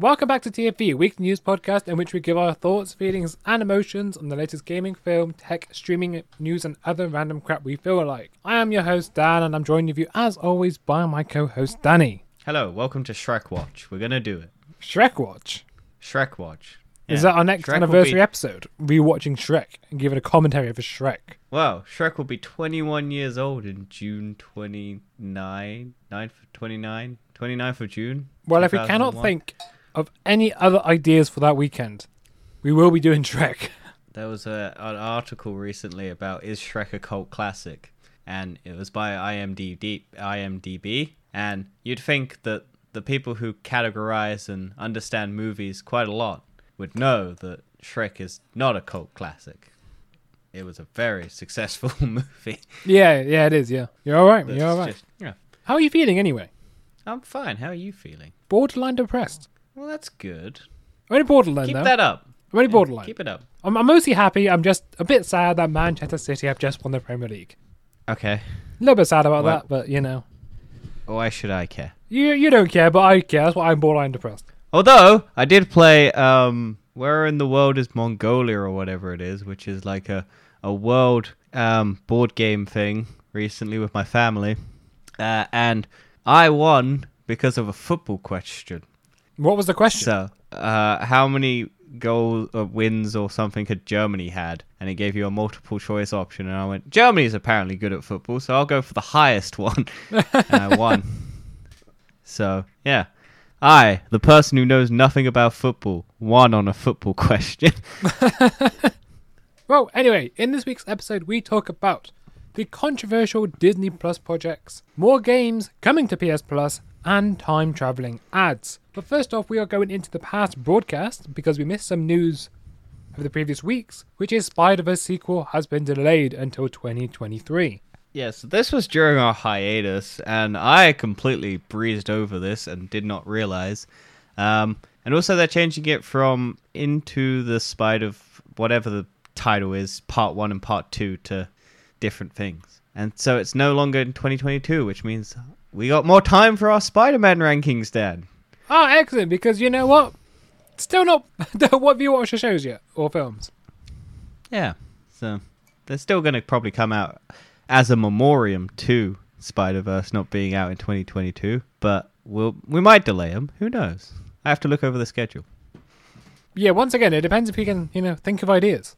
Welcome back to TFE, a weekly news podcast in which we give our thoughts, feelings, and emotions on the latest gaming, film, tech, streaming news, and other random crap we feel like. I am your host, Dan, and I'm joined with you, as always, by my co host, Danny. Hello, welcome to Shrek Watch. We're gonna do it. Shrek Watch. Shrek Watch. Is that our next Shrek anniversary be- episode? Rewatching Shrek and giving a commentary for Shrek. Wow, Shrek will be 21 years old in June 29, 9th, 29, 29th of June. Well, if we cannot think of any other ideas for that weekend, we will be doing Shrek. There was a, an article recently about is Shrek a cult classic, and it was by IMDb. IMDb, and you'd think that the people who categorize and understand movies quite a lot would know that Shrek is not a cult classic. It was a very successful movie. Yeah, yeah, it is, yeah. You're alright, That's you're alright. just- yeah. How are you feeling anyway? I'm fine. How are you feeling? Borderline depressed. Well, that's good. I'm only borderline, Keep though. that up. I'm only borderline. Keep it up. I'm, I'm mostly happy. I'm just a bit sad that Manchester City have just won the Premier League. Okay. A little bit sad about that, but you know, Why should I care? you you don't care, but I care. That's why I'm borderline depressed. Although I did play um where in the world is Mongolia or whatever it is, which is like a a world um board game thing recently with my family. Uh, and I won because of a football question. What was the question? So, uh, how many goal uh, wins or something had Germany had? And it gave you a multiple choice option. And I went, Germany's apparently good at football, so I'll go for the highest one. and I won. So, yeah. I, the person who knows nothing about football, won on a football question. Well, anyway, in this week's episode, we talk about the controversial Disney Plus projects, more games coming to PS Plus, and time traveling ads. But first off, we are going into the past broadcast because we missed some news of the previous weeks, which is Spider Verse sequel has been delayed until 2023. Yes, this was during our hiatus, and I completely breezed over this and did not realize. Um, and also, they're changing it from Into the Spider, of whatever the title is, part one and part two, to different things. And so it's no longer in 2022, which means we got more time for our Spider Man rankings, Dan. Oh, excellent! Because you know what? Still not. what have you watched the shows yet or films? Yeah, so they're still going to probably come out as a memoriam to Spider Verse not being out in 2022, but we'll we might delay them. Who knows? I have to look over the schedule. Yeah, once again, it depends if you can, you know, think of ideas.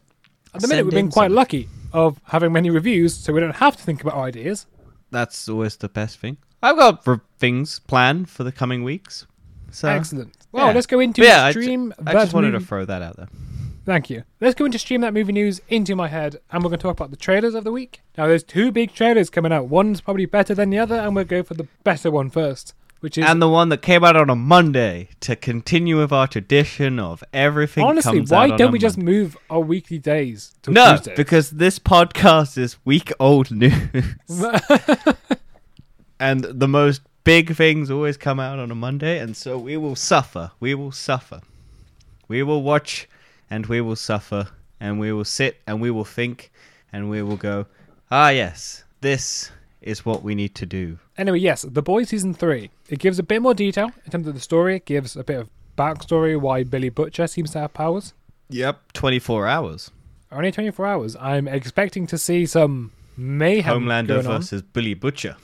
At the minute, we've been quite lucky of having many reviews, so we don't have to think about ideas. That's always the best thing. I've got r- things planned for the coming weeks. So Excellent. Well, yeah. let's go into yeah, I ju- stream. I just wanted to movie- throw that out there. Thank you. Let's go into stream that movie news into my head, and we're going to talk about the trailers of the week. Now, there's two big trailers coming out. One's probably better than the other, and we'll go for the better one first, which is And the one that came out on a Monday to continue with our tradition of everything. honestly, why don't we just move our weekly days to No, Tuesday? because this podcast is week old news. and the most big things always come out on a Monday, and so we will suffer. We will suffer. We will watch, and we will suffer, and we will sit, and we will think, and we will go, ah, yes, this is what we need to do. Anyway, yes, The Boys season three. It gives a bit more detail in terms of the story. It gives a bit of backstory why Billy Butcher seems to have powers. Yep. 24 hours. Only 24 hours. I'm expecting to see some mayhem Homelander going on. versus Billy Butcher.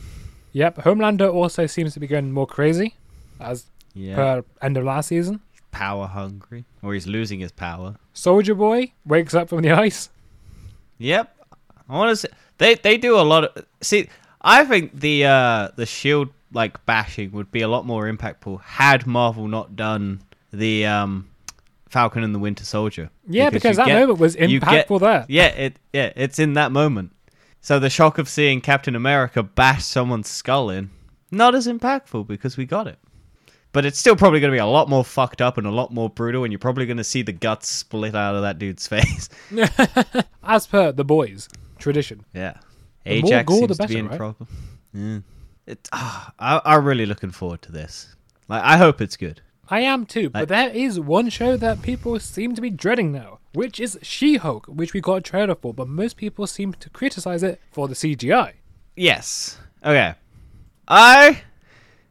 Yep, Homelander also seems to be going more crazy as Yeah. per end of last season. Power hungry. Or he's losing his power. Soldier Boy wakes up from the ice. Yep. I want to say they they do a lot of see. I think the uh the shield like bashing would be a lot more impactful had Marvel not done the um Falcon and the Winter Soldier. Yeah, because, you that get- moment was you get- impactful there. Yeah, it yeah it's in that moment. So the shock of seeing Captain America bash someone's skull in not as impactful because we got it. But it's still probably going to be a lot more fucked up and a lot more brutal, and you're probably going to see the guts split out of that dude's face. As per the boys tradition. Yeah. The Ajax gore, the seems to be in right? Yeah. It, ah, I, I'm really looking forward to this. Like, I hope it's good. I am too, but there is one show that people seem to be dreading now, which is She-Hulk, which we got a trailer for, but most people seem to criticize it for the CGI. Yes. Okay. I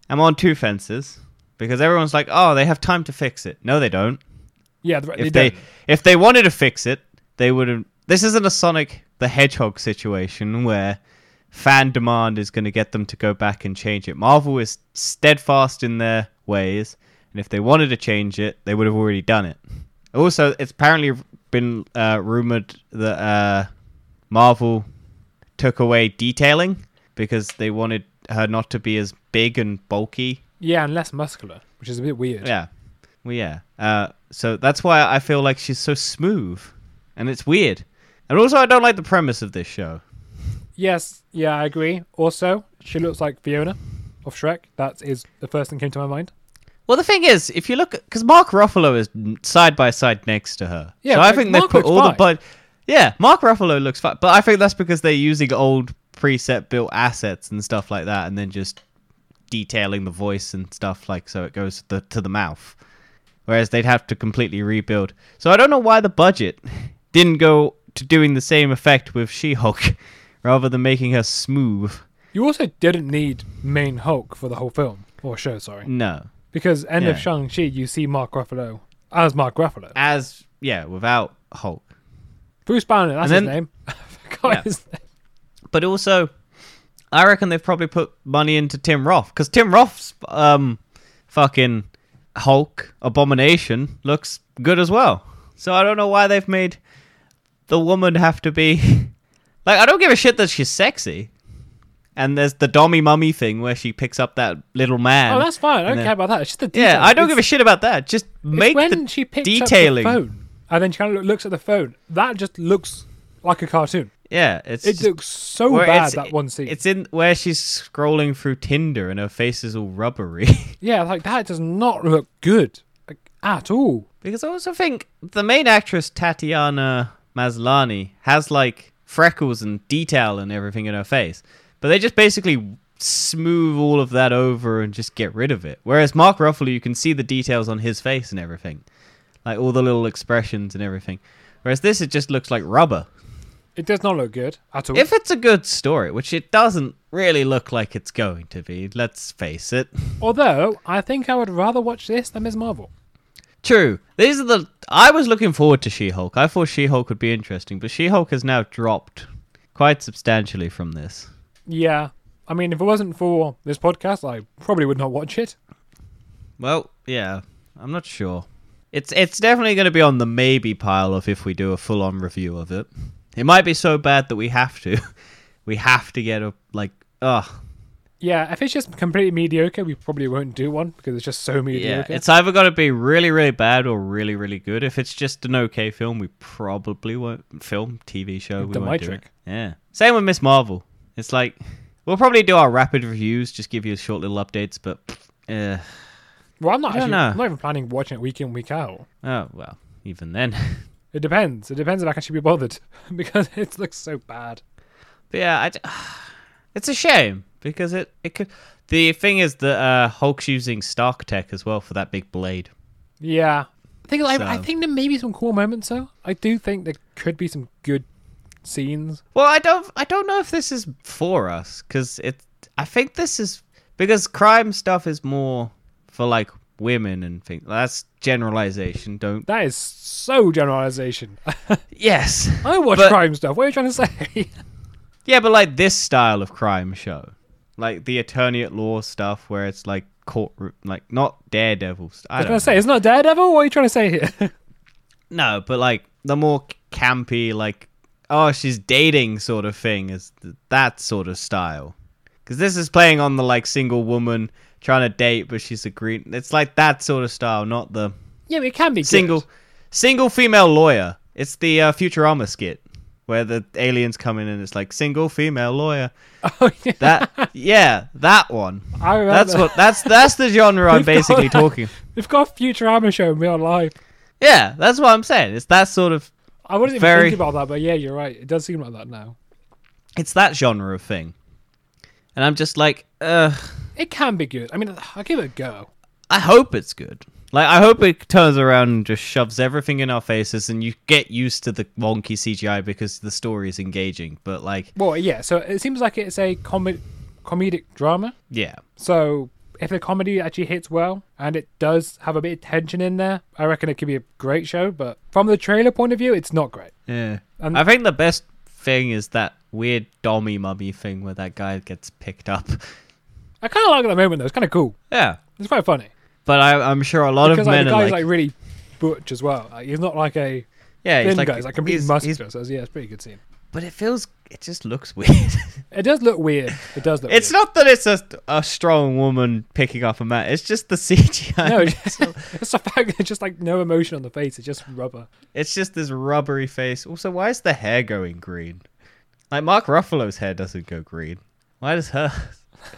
am on two fences. because everyone's like, "Oh, they have time to fix it." No, they don't. Yeah, they, If they they if they wanted to fix it, they would have. This isn't a Sonic the Hedgehog situation where fan demand is going to get them to go back and change it. Marvel is steadfast in their ways, and if they wanted to change it, they would have already done it. Also, it's apparently been uh, rumored that uh, Marvel took away detailing because they wanted her not to be as big and bulky yeah, and less muscular, which is a bit weird. yeah. Well, yeah. Uh, so that's why I feel like she's so smooth, and it's weird. And also, I don't like the premise of this show. Yes, yeah, I agree. Also, she looks like Fiona of Shrek. That is the first thing came to my mind. Well, the thing is, if you look, because Mark Ruffalo is side by side next to her, Yeah, so I think they put all the fine. but yeah, Mark Ruffalo looks fine, but I think that's because they're using old preset built assets and stuff like that, and then just detailing the voice and stuff like so it goes to the, to the mouth. Whereas they'd have to completely rebuild. So I don't know why the budget didn't go to doing the same effect with She-Hulk rather than making her smooth. You also didn't need main Hulk for the whole film or show, sorry, No, because end of Yeah. Shang Chi, you see Mark Ruffalo as Mark Ruffalo. as yeah, without Hulk. Bruce Banner, that's And his then- name. I forgot Yeah. his name. But also, I reckon they've probably put money into Tim Roth because Tim Roth's um, fucking Hulk Abomination looks good as well. So I don't know why they've made the woman have to be like I don't give a shit that she's sexy. And there's the Dommy Mummy thing where she picks up that little man. Oh, that's fine. I don't then- care about that. It's just the yeah. I don't It's- give a shit about that. Just make when the she picks detailing. up the phone and then she kind of looks at the phone. That just looks like a cartoon. yeah, it's It just- looks so bad that one scene. It's in where she's scrolling through Tinder and her face is all rubbery. yeah, like that does not look good like, at all. Because I also think the main actress Tatiana Maslany has like freckles and detail and everything in her face, but they just basically smooth all of that over and just get rid of it. Whereas Mark Ruffalo, you can see the details on his face and everything, like all the little expressions and everything. Whereas this, it just looks like rubber. It does not look good at all. If it's a good story, which it doesn't really look like it's going to be, let's face it. Although I think I would rather watch this than Ms. Marvel. True. These are the. I was looking forward to She Hulk. I thought She Hulk would be interesting, but She Hulk has now dropped quite substantially from this. Yeah, I mean, if it wasn't for this podcast, I probably would not watch it. Well, yeah, I'm not sure. It's it's definitely going to be on the maybe pile of if we do a full on review of it. It might be so bad that we have to. we have to get a like. Ugh. Yeah, if it's just completely mediocre, we probably won't do one because it's just so mediocre. Yeah, it's either got to be really, really bad or really, really good. If it's just an okay film, we probably won't film TV show. We my won't do it. Yeah. Same with Miss Marvel. It's like we'll probably do our rapid reviews, just give you short little updates. But uh, well, I'm not I actually. I'm not even planning watching it week in week out. oh well, even then. It depends. It depends if I can actually be bothered because it looks so bad. but yeah, d it's a shame because it it could. The thing is that uh, Hulk's using Stark tech as well for that big blade. Yeah, I think I, I think there may be some cool moments though. I do think there could be some good scenes. Well, I don't. I don't know if this is for us because it. I think this is because crime stuff is more for like women and things. That's generalization. Don't. That is so generalization. Yes. I watch But- crime stuff. What are you trying to say? Yeah, but like this style of crime show, like the attorney at law stuff, where it's like court, like not Daredevil. st- I I was going to say, it's not Daredevil. What are you trying to say here? No, but like the more campy, like oh she's dating sort of thing is that sort of style. Because this is playing on the like single woman trying to date, but she's a green. It's like that sort of style, not the yeah, it can be good. single single female lawyer. It's the uh, Futurama skit where the aliens come in and it's like single female lawyer. Oh, yeah. That yeah, that one. I remember. That's what that's that's the genre I'm We've got basically talking. We've got a Futurama show in real life. Yeah, that's what I'm saying. It's that sort of I wasn't even Very- thinking about that, but yeah, you're right. It does seem like that now. it's that genre of thing. And I'm just like, uh It can be good. I mean, I'll give it a go. I hope it's good. Like I hope it turns around and just shoves everything in our faces and you get used to the wonky CGI because the story is engaging. But like Well, yeah. So it seems like it's a comed- comedic drama. yeah. So if the comedy actually hits well and it does have a bit of tension in there, I reckon it could be a great show. But from the trailer point of view, it's not great. Yeah. And- I think the best thing is that weird dommy mummy thing where that guy gets picked up. I kind of like it at the moment though. It's kind of cool. Yeah. It's quite funny But I, I'm sure a lot because of like, men the are guy's like, like, really butch as well. Like, he's not like a yeah, thin he's like, guy. He's like completely muscular. So yeah, it's a pretty good scene. But it feels, it just looks weird. It does look weird. It does look. it's weird. not that it's a, a strong woman picking up a man. It's just the CGI. No, it's, just, it's the fact that it's just like no emotion on the face. It's just rubber. It's just this rubbery face. Also, why is the hair going green? Like Mark Ruffalo's hair doesn't go green. Why does her?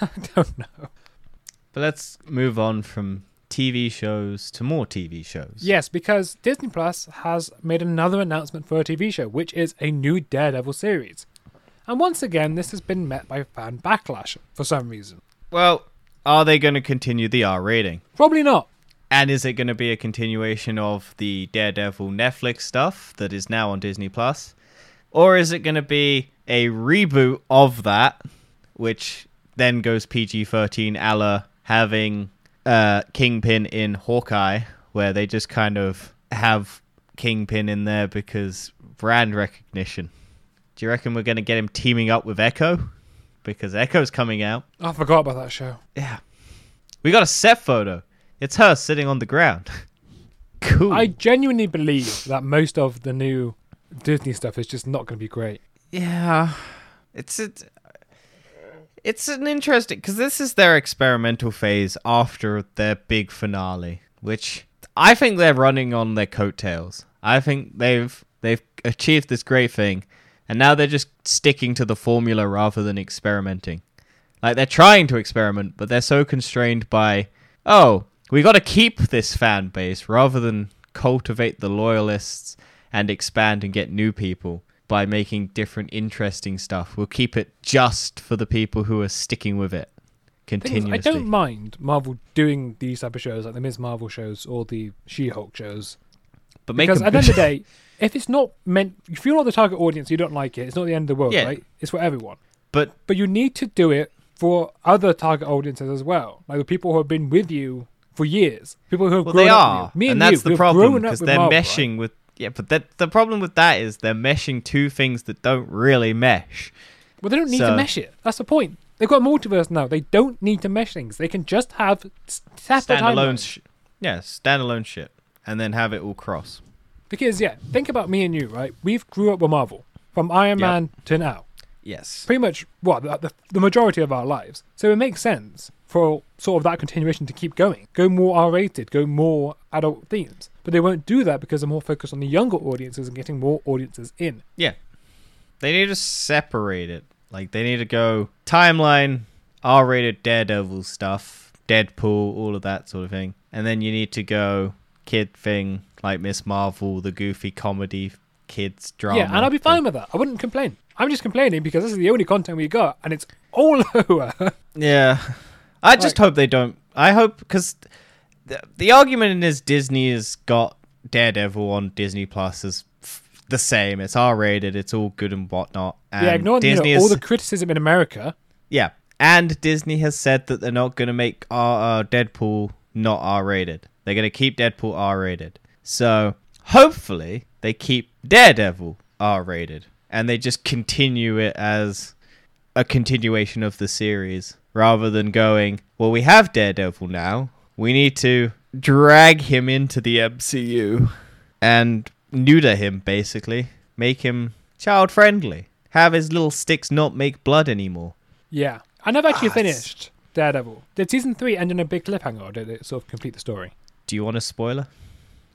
I don't know. But let's move on from TV shows to more TV shows. Yes, because Disney Plus has made another announcement for a TV show, which is a new Daredevil series. And once again, this has been met by fan backlash for some reason. Well, are they going to continue the R rating? Probably not. And is it going to be a continuation of the Daredevil Netflix stuff that is now on Disney Plus? Or is it going to be a reboot of that, which then goes PG 13 a la having uh, Kingpin in Hawkeye, where they just kind of have Kingpin in there because brand recognition? Do you reckon we're going to get him teaming up with Echo? Because Echo's coming out. I forgot about that show. Yeah. We got a set photo. It's her sitting on the ground. cool. I genuinely believe that most of the new Disney stuff is just not going to be great. yeah. It's a, it's an interesting because this is their experimental phase after their big finale, which I think they're running on their coattails. I think they've they've achieved this great thing, and now they're just sticking to the formula rather than experimenting. Like they're trying to experiment, but they're so constrained by, oh, we got to keep this fan base rather than cultivate the loyalists and expand and get new people by making different interesting stuff. We'll keep it just for the people who are sticking with it continuously. I don't mind Marvel doing these type of shows, like the Ms. Marvel shows or the She-Hulk shows, but make because them at the end of the day, if it's not meant, if you're not the target audience, you don't like it. It's not the end of the world, Yeah. right? It's for everyone. but But you need to do it for other target audiences as well, like the people who have been with you for years, people who have well, grown they up are, with you. Me and, and that's you, the problem because they're Marvel, meshing right? with yeah. But that the problem with that is they're meshing two things that don't really mesh. Well, they don't need So- to mesh it. That's the point. They've got multiverse now. They don't need to mesh things. They can just have separate Standalone, sh- yeah, standalone shit, and then have it all cross. Because yeah, think about me and you, right? We've grew up with Marvel from Iron Yep. Man to now. Yes. pretty much what the, the, the majority of our lives. So it makes sense for sort of that continuation to keep going, go more R-rated, go more adult themes. But they won't do that because they're more focused on the younger audiences and getting more audiences in. Yeah. They need to separate it. Like they need to go timeline, R-rated Daredevil stuff, Deadpool, all of that sort of thing, and then you need to go kid thing like Miss Marvel, the goofy comedy kids drama. yeah, and I'll be fine with that. I wouldn't complain. I'm just complaining because this is the only content we got, and it's all over. Yeah, I just hope they don't. I hope because the, the argument is Disney has got Daredevil on Disney Plus is f- the same. It's R-rated. It's all good and whatnot. And yeah, ignoring you know, all the criticism in America. Yeah, and Disney has said that they're not going to make R- uh, Deadpool not R-rated. They're going to keep Deadpool R-rated. So hopefully they keep Daredevil R-rated, and they just continue it as a continuation of the series rather than going, well, we have Daredevil now. We need to drag him into the MCU and neuter him, basically. Make him child friendly. Have his little sticks not make blood anymore. Yeah, I never actually Ah, finished Daredevil. Did season three end in a big cliffhanger, or did it sort of complete the story? Do you want a spoiler?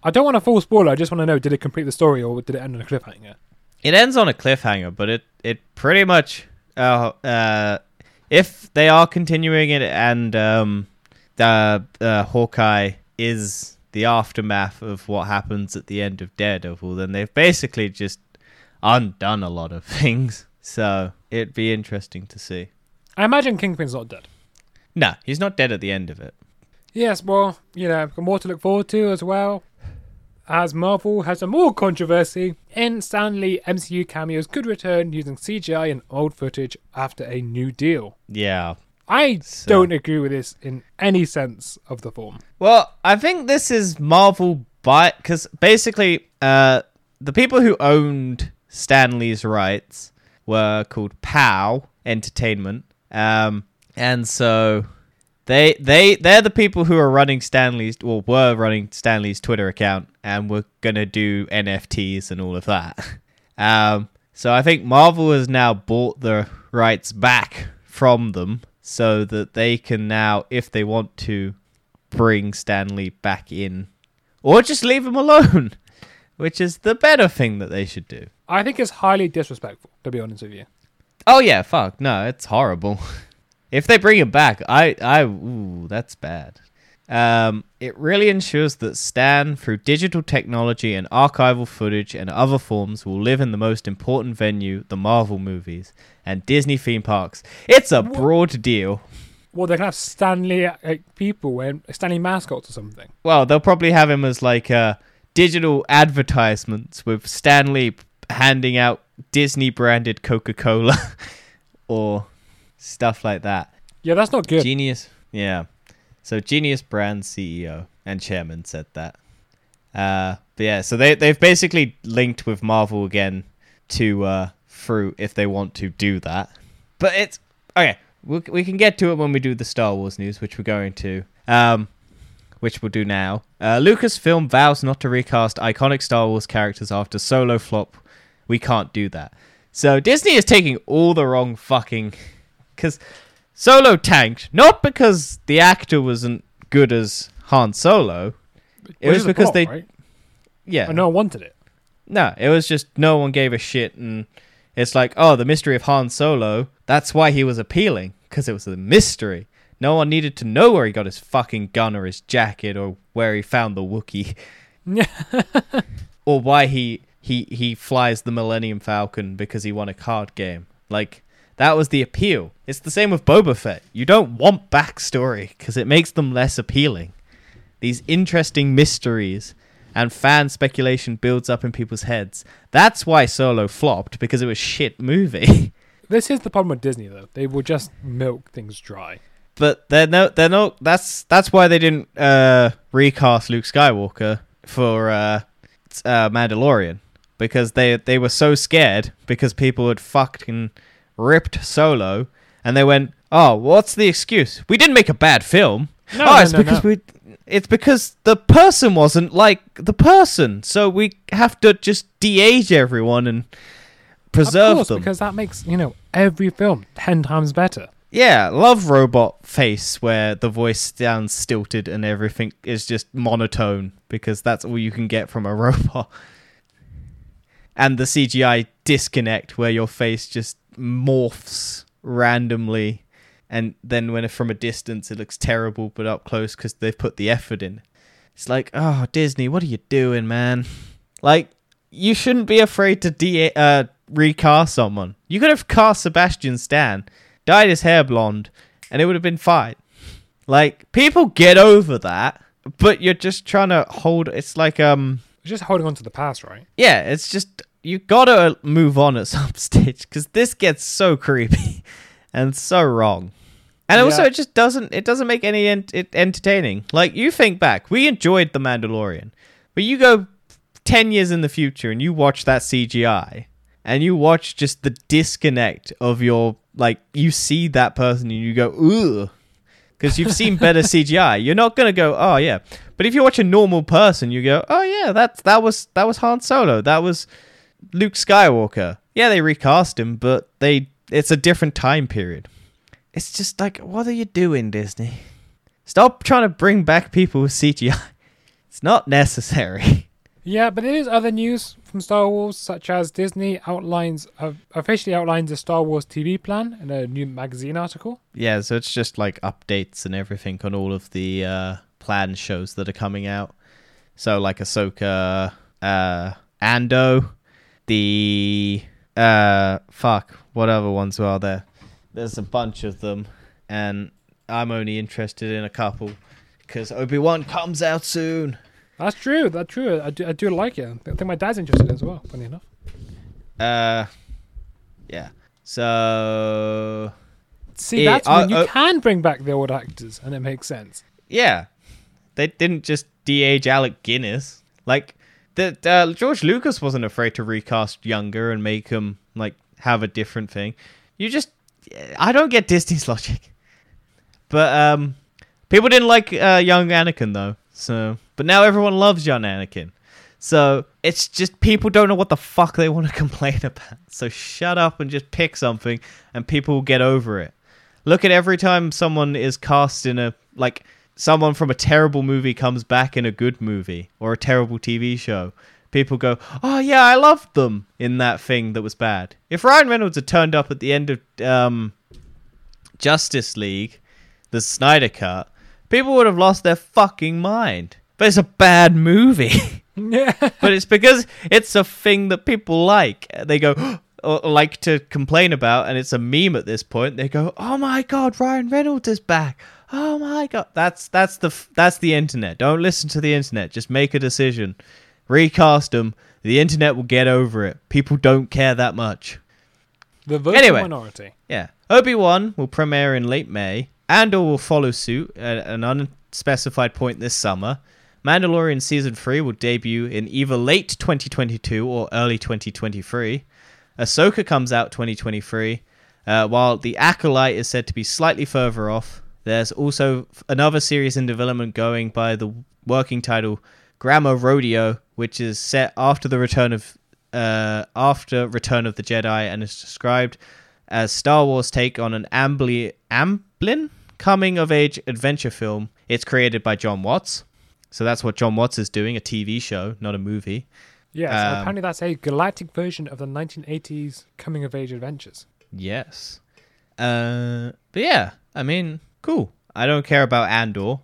I don't want a full spoiler. I just want to know: did it complete the story, or did it end on a cliffhanger? It ends on a cliffhanger, but it it pretty much uh uh if they are continuing it and um the uh, Hawkeye is the aftermath of what happens at the end of Daredevil, then they've basically just undone a lot of things. So it'd be interesting to see. I imagine Kingpin's not dead. No, he's not dead at the end of it. Yes, well, you know, got more to look forward to as well. As Marvel has some more controversy, in Stan Lee MCU cameos could return using CGI and old footage after a new deal. Yeah, I So- don't agree with this in any sense of the form. Well, I think this is Marvel by because basically, uh, the people who owned Stan Lee's rights were called POW Entertainment, um, and so they they they're the people who are running Stan Lee's or were running Stan Lee's Twitter account and we're gonna do NFTs and all of that. Um, so I think Marvel has now bought the rights back from them so that they can now, if they want to, bring Stan Lee back in, or just leave him alone, which is the better thing that they should do. I think it's highly disrespectful, to be honest with you. Oh yeah, fuck no, it's horrible. if they bring him back, I, I, ooh, that's bad. Um, it really ensures that Stan, through digital technology and archival footage and other forms, will live in the most important venue, the Marvel movies and Disney theme parks. It's a broad deal. Well, they can have Stan Lee like, people wearing Stan Lee mascots or something. Well, they'll probably have him as like uh, digital advertisements with Stan Lee handing out Disney branded Coca Cola or stuff like that. Yeah, that's not good. Genius. Yeah. So Genius Brand CEO and chairman said that. Uh, but yeah, so they they've basically linked with Marvel again to uh, through if they want to do that. But it's okay. We we can get to it when we do the Star Wars news, which we're going to. Um, which we'll do now. Uh, Lucasfilm vows not to recast iconic Star Wars characters after Solo flop. We can't do that. So Disney is taking all the wrong fucking because Solo tanked not because the actor wasn't good as Han Solo. It Which was because plot, they right? yeah And no one wanted it. no it was just no one gave a shit and it's like oh the mystery of Han Solo that's why he was appealing because it was a mystery. No one needed to know where he got his fucking gun or his jacket or where he found the Wookiee or why he he he flies the Millennium Falcon because he won a card game. Like that was the appeal. It's the same with Boba Fett. You don't want backstory because it makes them less appealing. These interesting mysteries and fan speculation builds up in people's heads. That's why Solo flopped because it was shit movie. This is the problem with Disney, though. They will just milk things dry. but they're no they're no that's that's why they didn't uh recast Luke Skywalker for uh, uh Mandalorian because they they were so scared because people had fucked fucking ripped Solo and they went oh what's the excuse we didn't make a bad film No, oh no, it's no, because no. we it's because the person wasn't like the person so we have to just de-age everyone and preserve course, them because that makes you know every film ten times better. Yeah, love robot face where the voice sounds stilted and everything is just monotone because that's all you can get from a robot. And the CGI disconnect where your face just morphs randomly and then when from a distance it looks terrible but up close cuz they've put the effort in. It's like, "Oh, Disney, what are you doing, man?" Like you shouldn't be afraid to de- uh, recast someone. You could have cast Sebastian Stan, dyed his hair blonde, and it would have been fine. Like people get over that, but you're just trying to hold. It's like um, just holding on to the past, right? yeah, it's just you gotta move on at some stage because this gets so creepy and so wrong. And also, it just doesn't. It doesn't make any ent- it entertaining. Like you think back, we enjoyed the Mandalorian, but you go ten years in the future and you watch that CGI, and you watch just the disconnect of your like. You see that person and you go, ugh, because you've seen better CGI. You're not gonna go, oh yeah. But if you watch a normal person, you go, oh yeah, that's that was that was Han Solo. That was Luke Skywalker. Yeah, they recast him, but they it's a different time period. It's just like, what are you doing, Disney? Stop trying to bring back people with CGI. It's not necessary. Yeah, but there is other news from Star Wars, such as Disney outlines uh, officially outlines a Star Wars TV plan in a new magazine article. Yeah, so it's just like updates and everything on all of the uh, planned shows that are coming out. So like Ahsoka, uh, Andor, the uh, fuck, what other ones are there? There's a bunch of them, and I'm only interested in a couple because Obi Wan comes out soon. That's true. That's true. I do, I do like it. I think my dad's interested as well. Funny enough. Uh, yeah. So See, Yeah, that's when uh, you uh, can bring back the old actors, and it makes sense. Yeah, they didn't just de-age Alec Guinness. Like that, uh, George Lucas wasn't afraid to recast younger and make him like have a different thing. You just, I don't get Disney's logic. But um, people didn't like uh, young Anakin though. So, but now everyone loves young Anakin. So it's just people don't know what the fuck they want to complain about. So shut up and just pick something, and people will get over it. Look at every time someone is cast in a like someone from a terrible movie comes back in a good movie or a terrible TV show. People go, "Oh yeah, I loved them in that thing that was bad." If Ryan Reynolds had turned up at the end of um, Justice League, the Snyder Cut, people would have lost their fucking mind. But it's a bad movie. But it's because it's a thing that people like. They go or like to complain about, and it's a meme at this point. They go, "Oh my god, Ryan Reynolds is back! Oh my god!" That's that's the that's the internet. Don't listen to the internet. Just make a decision. Recast them. The internet will get over it. People don't care that much. The vocal Anyway. minority. Yeah. Obi Wan will premiere in late May. Andor will follow suit at an unspecified point this summer. Mandalorian season 3 will debut in either late 2022 or early 2023. Ahsoka comes out 2023, uh, while The Acolyte is said to be slightly further off. There's also another series in development going by the working title Grammar Rodeo, which is set after the return of uh, after Return of the Jedi and is described as Star Wars take on an Ambly Amblin coming of age adventure film. It's created by Jon Watts. So that's what Jon Watts is doing, a TV show, not a movie. Yes, Um, apparently that's a galactic version of the 1980s coming of age adventures. Yes. Uh, but yeah, I mean, cool. I don't care about Andor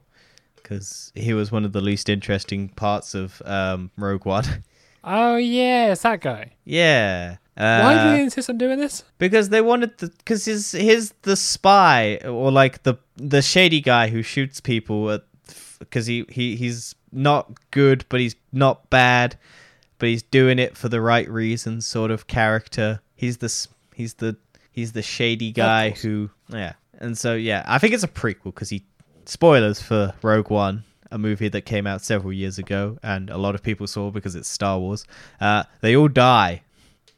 because he was one of the least interesting parts of um, Rogue One. Oh yeah, it's that guy. yeah. Uh, Why do they insist on doing this? because they wanted the because his his the spy or like the the shady guy who shoots people because he, he he's not good but he's not bad but he's doing it for the right reasons sort of character he's the he's the he's the shady guy who yeah and so yeah i think it's a prequel because he spoilers for rogue one a movie that came out several years ago and a lot of people saw because it's star wars uh, they all die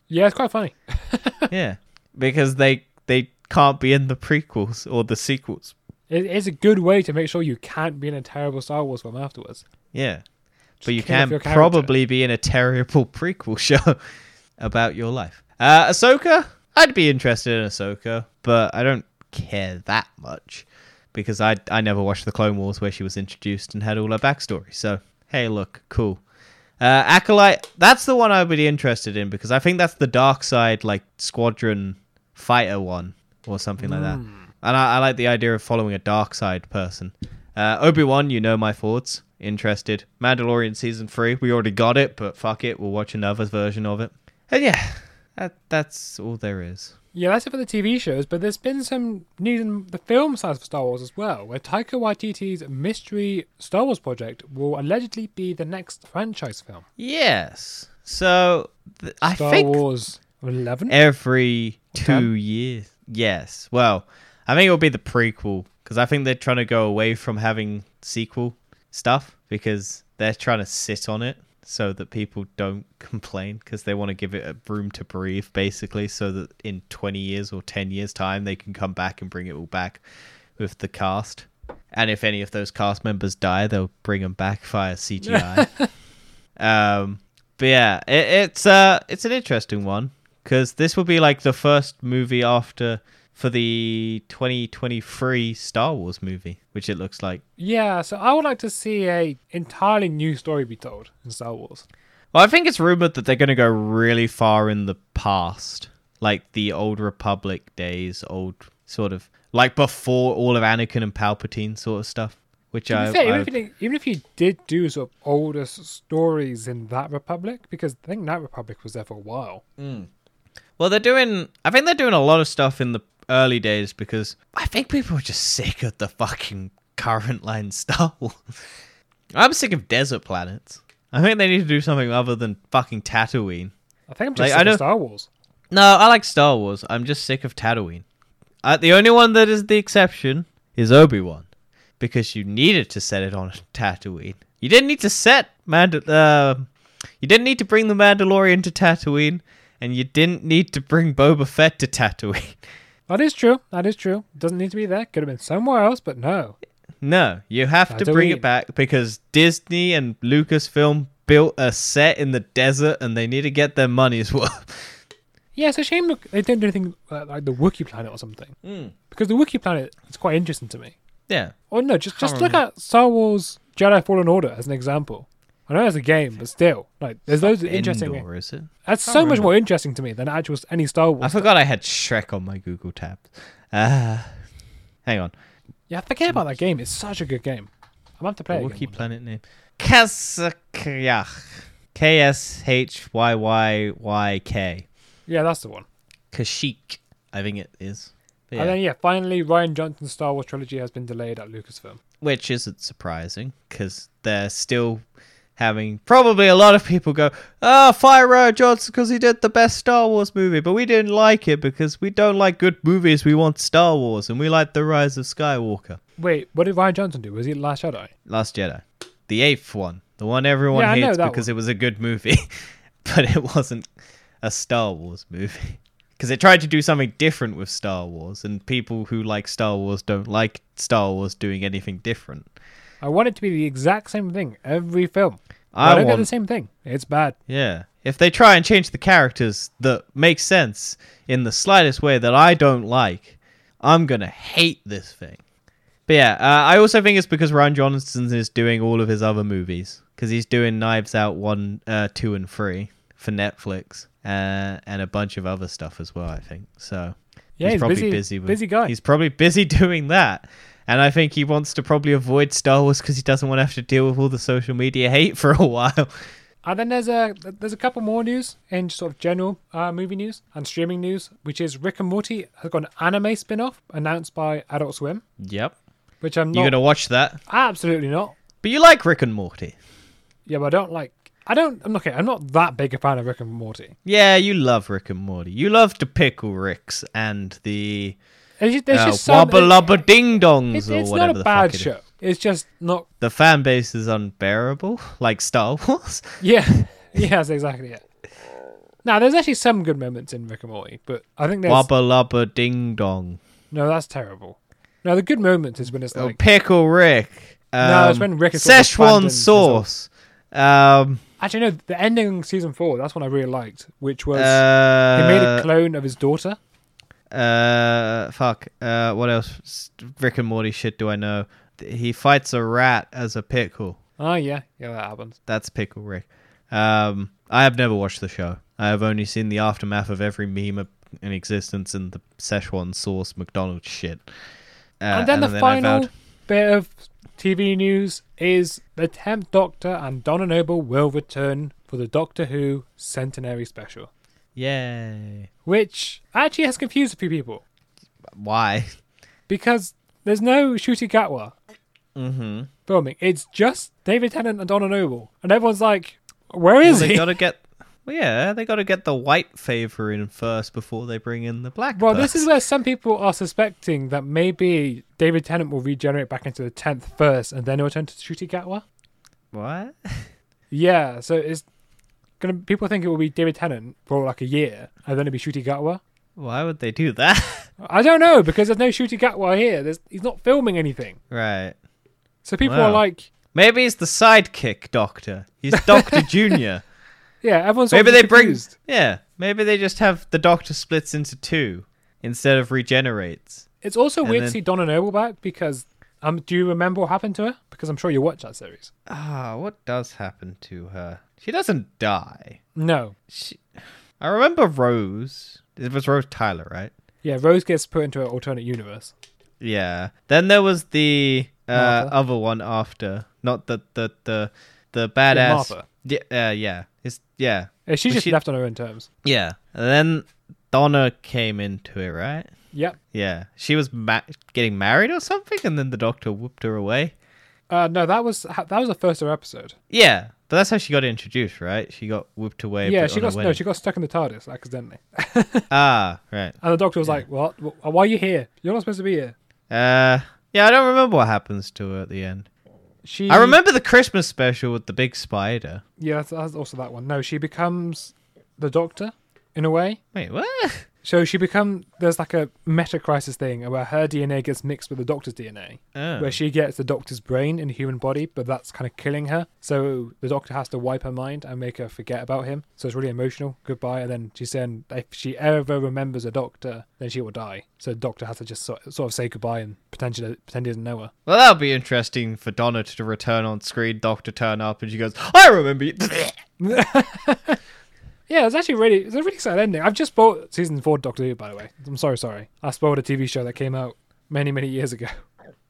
Yeah, it's quite funny. yeah, because they they can't be in the prequels or the sequels. It is a good way to make sure you can't be in a terrible Star Wars film afterwards. Yeah, but you can probably be in a terrible prequel show about your life. Uh, Ahsoka, I'd be interested in Ahsoka, but I don't care that much because I I never watched the Clone Wars where she was introduced and had all her backstory. So hey, look, cool. Uh, Acolyte, that's the one I'd be interested in because I think that's the dark side, like squadron fighter one or something like that. And I, I like the idea of following a dark side person. Uh, Obi Wan, you know my thoughts. Interested. Mandalorian season three, we already got it, but fuck it, we'll watch another version of it. And yeah, that that's all there is. Yeah, that's it for the TV shows, but there's been some news in the film side for Star Wars as well, where Taika Waititi's mystery Star Wars project will allegedly be the next franchise film. Yes. So th- I Star think Wars 11? every two Ten? years. Yes. Well, I think it'll be the prequel because I think they're trying to go away from having sequel stuff because they're trying to sit on it so that people don't complain because they want to give it a room to breathe basically so that in 20 years or 10 years time they can come back and bring it all back with the cast. And if any of those cast members die they'll bring them back via cgi um but yeah it, it's uh it's an interesting one because this will be like the first movie after for the 2023 Star Wars movie, which it looks like. Yeah, so I would like to see a entirely new story be told in Star Wars. Well, I think it's rumored that they're going to go really far in the past, like the old Republic days, old sort of like before all of Anakin and Palpatine sort of stuff. Which To I, fair, I even, if you, even if you did do sort of older stories in that Republic, because I think that Republic was there for a while. Hmm. Well, they're doing. I think they're doing a lot of stuff in the early days because I think people are just sick of the fucking current line Star Wars. I'm sick of desert planets. I think they need to do something other than fucking Tatooine. I think I'm just Like, sick I of Star Wars. No, I like Star Wars. I'm just sick of Tatooine. Uh, the only one that is the exception is Obi Wan, because you needed to set it on Tatooine. You didn't need to set Mand- uh, You didn't need to bring the Mandalorian to Tatooine, and you didn't need to bring Boba Fett to Tatooine. That is true. That is true. Doesn't need to be there. Could have been somewhere else, but no. No, you have to bring Tatooine. it back because Disney and Lucasfilm built a set in the desert, and they need to get their money's worth. Yeah, it's a shame they didn't do anything uh, like the Wookiee planet or something. Because the Wookiee planet is quite interesting to me. Yeah. Or no, just just look at Star Wars Jedi Fallen Order as an example. I know it's a game, but still, like, there's loads of interesting. Endor, is it? That's Can't so much more interesting to me than actual any Star Wars. I forgot I had Shrek on my Google tab. Uh, hang on. Yeah, forget about that game. It's such a good game. I'm gonna play The it. Wookiee again one planet name. Kashyyyk. K S H Y Y Y K. Yeah, that's the one. Kashyyyk, I think it is. But And then yeah, finally, Rian Johnson's Star Wars trilogy has been delayed at Lucasfilm. Which isn't surprising because they're still having probably a lot of people go, ah, fire Rian Johnson because he did the best Star Wars movie, but we didn't like it because we don't like good movies. We want Star Wars and we like The Rise of Skywalker. Wait, what did Rian Johnson do? Was he Last Jedi? Last Jedi. The eighth one. The one everyone Yeah, hates because one. it was a good movie, but it wasn't a Star Wars movie. Because it tried to do something different with Star Wars, and people who like Star Wars don't like Star Wars doing anything different. I want it to be the exact same thing every film. I I don't get want- the same thing. It's bad. Yeah. If they try and change the characters that make sense in the slightest way that I don't like, I'm going to hate this thing. But yeah, uh, I also think it's because Rian Johnson is doing all of his other movies. Because he's doing Knives Out 1, uh, 2, and 3 for Netflix. Uh, and a bunch of other stuff as well, I think. So Yeah, he's, probably busy. busy. with, busy guy. He's probably busy doing that. And I think he wants to probably avoid Star Wars because he doesn't want to have to deal with all the social media hate for a while. And then there's a there's a couple more news in sort of general uh, movie news and streaming news, which is Rick and Morty has got an anime spin-off announced by Adult Swim, Yep. which I'm You're not gonna watch that, absolutely not. but you like Rick and Morty. Yeah, but I don't like. I don't. I'm okay. I'm not that big a fan of Rick and Morty. Yeah, you love Rick and Morty. You love the pickle Ricks and the there's uh, just some, wobble lubba ding dongs It's, or it's not a bad it show. It's just not. The fan base is unbearable, like Star Wars. Yeah, yeah, that's exactly it. Now, there's actually some good moments in Rick and Morty, but I think there's Wobble lubba ding dong. no. That's terrible. No, the good moments is when it's like. Oh, like pickle Rick. Um, No, it's when Rick is Szechuan abandoned his own- sauce. Um, actually no. The ending season four. That's one I really liked, which was uh, he made a clone of his daughter. Uh, fuck. Uh, what else? Rick and Morty shit do I know? He fights a rat as a pickle. Oh yeah, yeah, that happens. That's Pickle Rick. Um, I have never watched the show. I have only seen the aftermath of every meme in existence and the Szechuan sauce McDonald's shit. Uh, and then the I final vowed- bit of TV news is the tenth Doctor and Donna Noble will return for the Doctor Who Centenary Special, Yay! which actually has confused a few people Why? because there's no Ncuti Gatwa Mm-hmm. filming. It's just David Tennant and Donna Noble, and everyone's like, where is Well, is they he?" gotta get. Well, yeah, they gotta get the white favor in first before they bring in the black. Well, this is where some people are suspecting that maybe David Tennant will regenerate back into the tenth first, and then he'll turn to Ncuti Gatwa. what? Yeah, so it's gonna. People think it will be David Tennant for like a year, and then it'll be Ncuti Gatwa. Why would they do that? I don't know because there's no Ncuti Gatwa here. There's he's not filming anything. right. So people are like, Maybe it's the sidekick Doctor. He's Doctor Junior. yeah, everyone's Maybe they bring. confused. Yeah, maybe they just have the Doctor splits into two instead of regenerates. It's also And weird then- to see Donna Noble back because um, do you remember what happened to her? Because I'm sure you watched that series. Ah, what does happen to her? She doesn't die. No, She... I remember Rose. It was Rose Tyler, right? yeah, Rose gets put into an alternate universe. Yeah. Then there was the uh, other one after, not the the the the badass. Martha. Yeah, uh, yeah. It's yeah, Yeah, she's Was just she- left on her own terms. yeah. And then Donna came into it, right? Yep. Yeah, she was ma- getting married or something, and then the doctor whooped her away. Uh, no, that was that was the first episode. Yeah, but that's how she got introduced, right? She got whipped away. yeah, she got no, she got stuck in the TARDIS accidentally, Ah, right. and the doctor was like, "What? Why are you here? You're not supposed to be here." Uh, yeah, I don't remember what happens to her at the end. She, I remember the Christmas special with the big spider. Yeah, that's, that's also that one. No, she becomes the Doctor in a way. Wait, what? So she become there's like a meta crisis thing where her DNA gets mixed with the Doctor's DNA, Oh. where she gets the Doctor's brain in a human body, but that's kind of killing her. So the Doctor has to wipe her mind and make her forget about him. So it's really emotional. Goodbye, and then she's saying if she ever remembers a Doctor, then she will die. So the Doctor has to just sort, sort of say goodbye and pretend she, pretend he doesn't know her. Well, that'll be interesting for Donna to return on screen. Doctor turn up and she goes, "I remember you." Yeah, it's actually really it's a really sad ending. I've just bought season four of Doctor Who, by the way. I'm sorry, sorry. I spoiled a TV show that came out many, many years ago.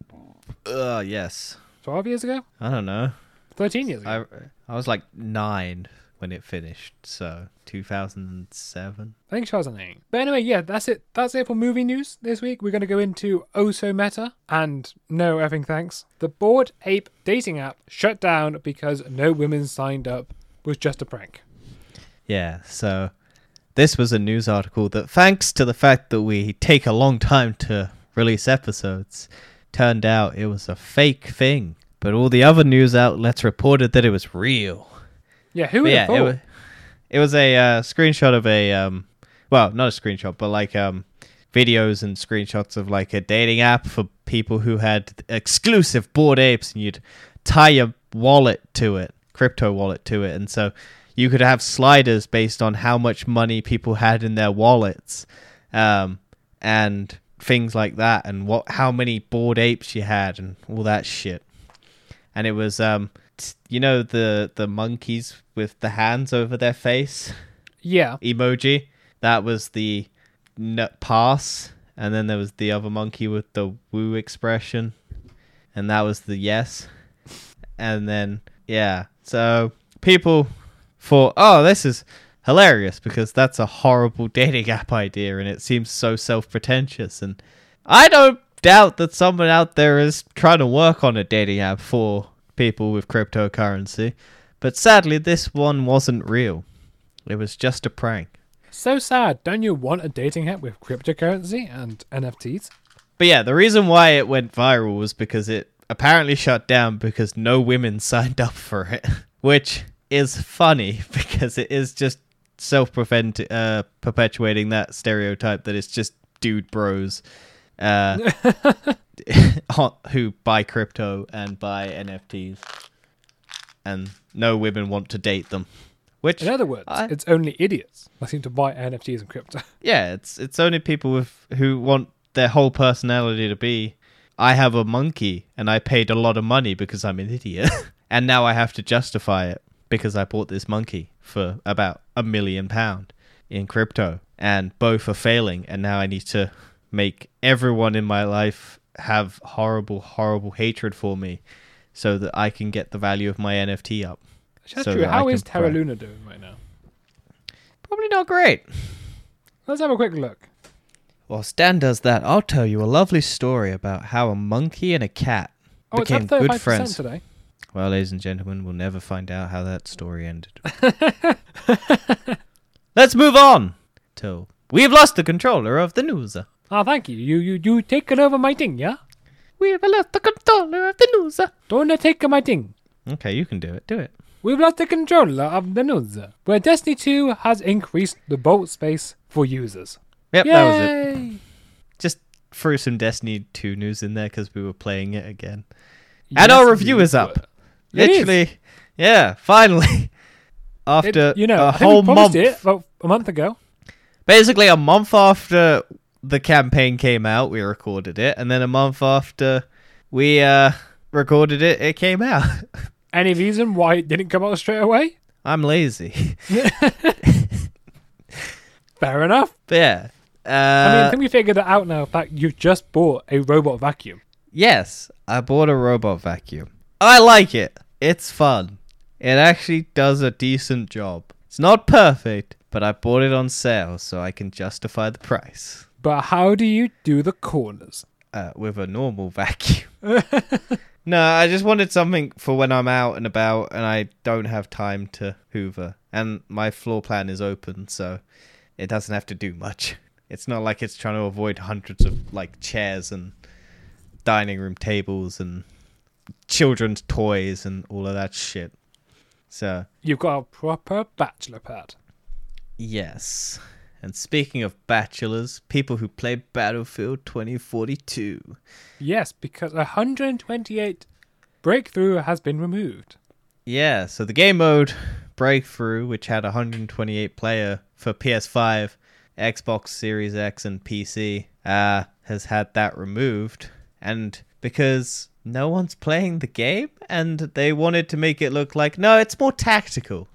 uh, yes. Twelve years ago? I don't know. Thirteen years ago. I I was like nine when it finished, so 2007. I think she was an eight. But anyway, yeah, that's it. That's it for movie news this week. We're going to go into Oh So Meta and no effing thanks. The Bored Ape dating app shut down because no women signed up. Was just a prank. Yeah, so this was a news article that, thanks to the fact that we take a long time to release episodes, turned out it was a fake thing. But all the other news outlets reported that it was real. Yeah, who would yeah, have thought? it was, it was a uh, screenshot of a, um, well, not a screenshot, but like um, videos and screenshots of like a dating app for people who had exclusive bored apes, and you'd tie your wallet to it, crypto wallet to it, and so you could have sliders based on how much money people had in their wallets, um, and things like that, and what how many bored apes you had, and all that shit. And it was um, t- you know the the monkeys with the hands over their face yeah. emoji. That was the nut pass, and then there was the other monkey with the woo expression, and that was the yes. And then yeah, so people thought, oh, this is hilarious because that's a horrible dating app idea, and it seems so self-pretentious. And I don't doubt that someone out there is trying to work on a dating app for people with cryptocurrency, but sadly, this one wasn't real. It was just a prank. So sad. Don't you want a dating app with cryptocurrency and NFTs? But yeah, the reason why it went viral was because it apparently shut down because no women signed up for it, which is funny because it is just self uh, perpetuating that stereotype that it's just dude bros uh, who buy crypto and buy NFTs, and no women want to date them. Which In other words, I- it's only idiots that seem to buy NFTs and crypto. Yeah, it's it's only people with who want their whole personality to be I have a monkey and I paid a lot of money because I'm an idiot. and now I have to justify it because I bought this monkey for about a million pound in crypto and both are failing and now I need to make everyone in my life have horrible horrible hatred for me so that I can get the value of my NFT up. That's So true. that I How can is Terra pray. Luna doing right now? Probably not great. Let's have a quick look. While Stan does that, I'll tell you a lovely story about how a monkey and a cat Oh, it's became up good friends. today. Well, ladies and gentlemen, we'll never find out how that story ended. Let's move on to we've lost the controller of the news. Ah, thank you. You you you taken over my thing, yeah? We've lost the controller of the news. Don't take my thing. Okay, you can do it. Do it. We've lost the controller of the news. Where Destiny 2 has increased the vault space for users. Yep, Yay! that was it. Just threw some Destiny 2 news in there because we were playing it again. And our review is up. It. Literally, yeah, finally. It- After you know, a I think we whole month. it about a month ago. basically a month after the campaign came out we recorded it and then a month after we uh recorded it it came out Any reason why it didn't come out straight away? i'm lazy Fair enough. but yeah uh I mean, I think we figured it out now. That you've just bought a robot vacuum. yes i bought a robot vacuum i like it it's fun it actually does a decent job it's not perfect but i bought it on sale so i can justify the price But how do you do the corners? uh, with a normal vacuum. no, I just wanted something for when I'm out and about and I don't have time to hoover. And my floor plan is open, so it doesn't have to do much. It's not like it's trying to avoid hundreds of like chairs and dining room tables and children's toys and all of that shit. So, You've got a proper bachelor pad. yes. And speaking of bachelors, people who play Battlefield 2042. Yes, because 128 breakthrough has been removed. Yeah, so the game mode Breakthrough, which had 128 player for PS5, Xbox Series X, and PC, uh, has had that removed. And because no one's playing the game, and they wanted to make it look like, no, it's more tactical.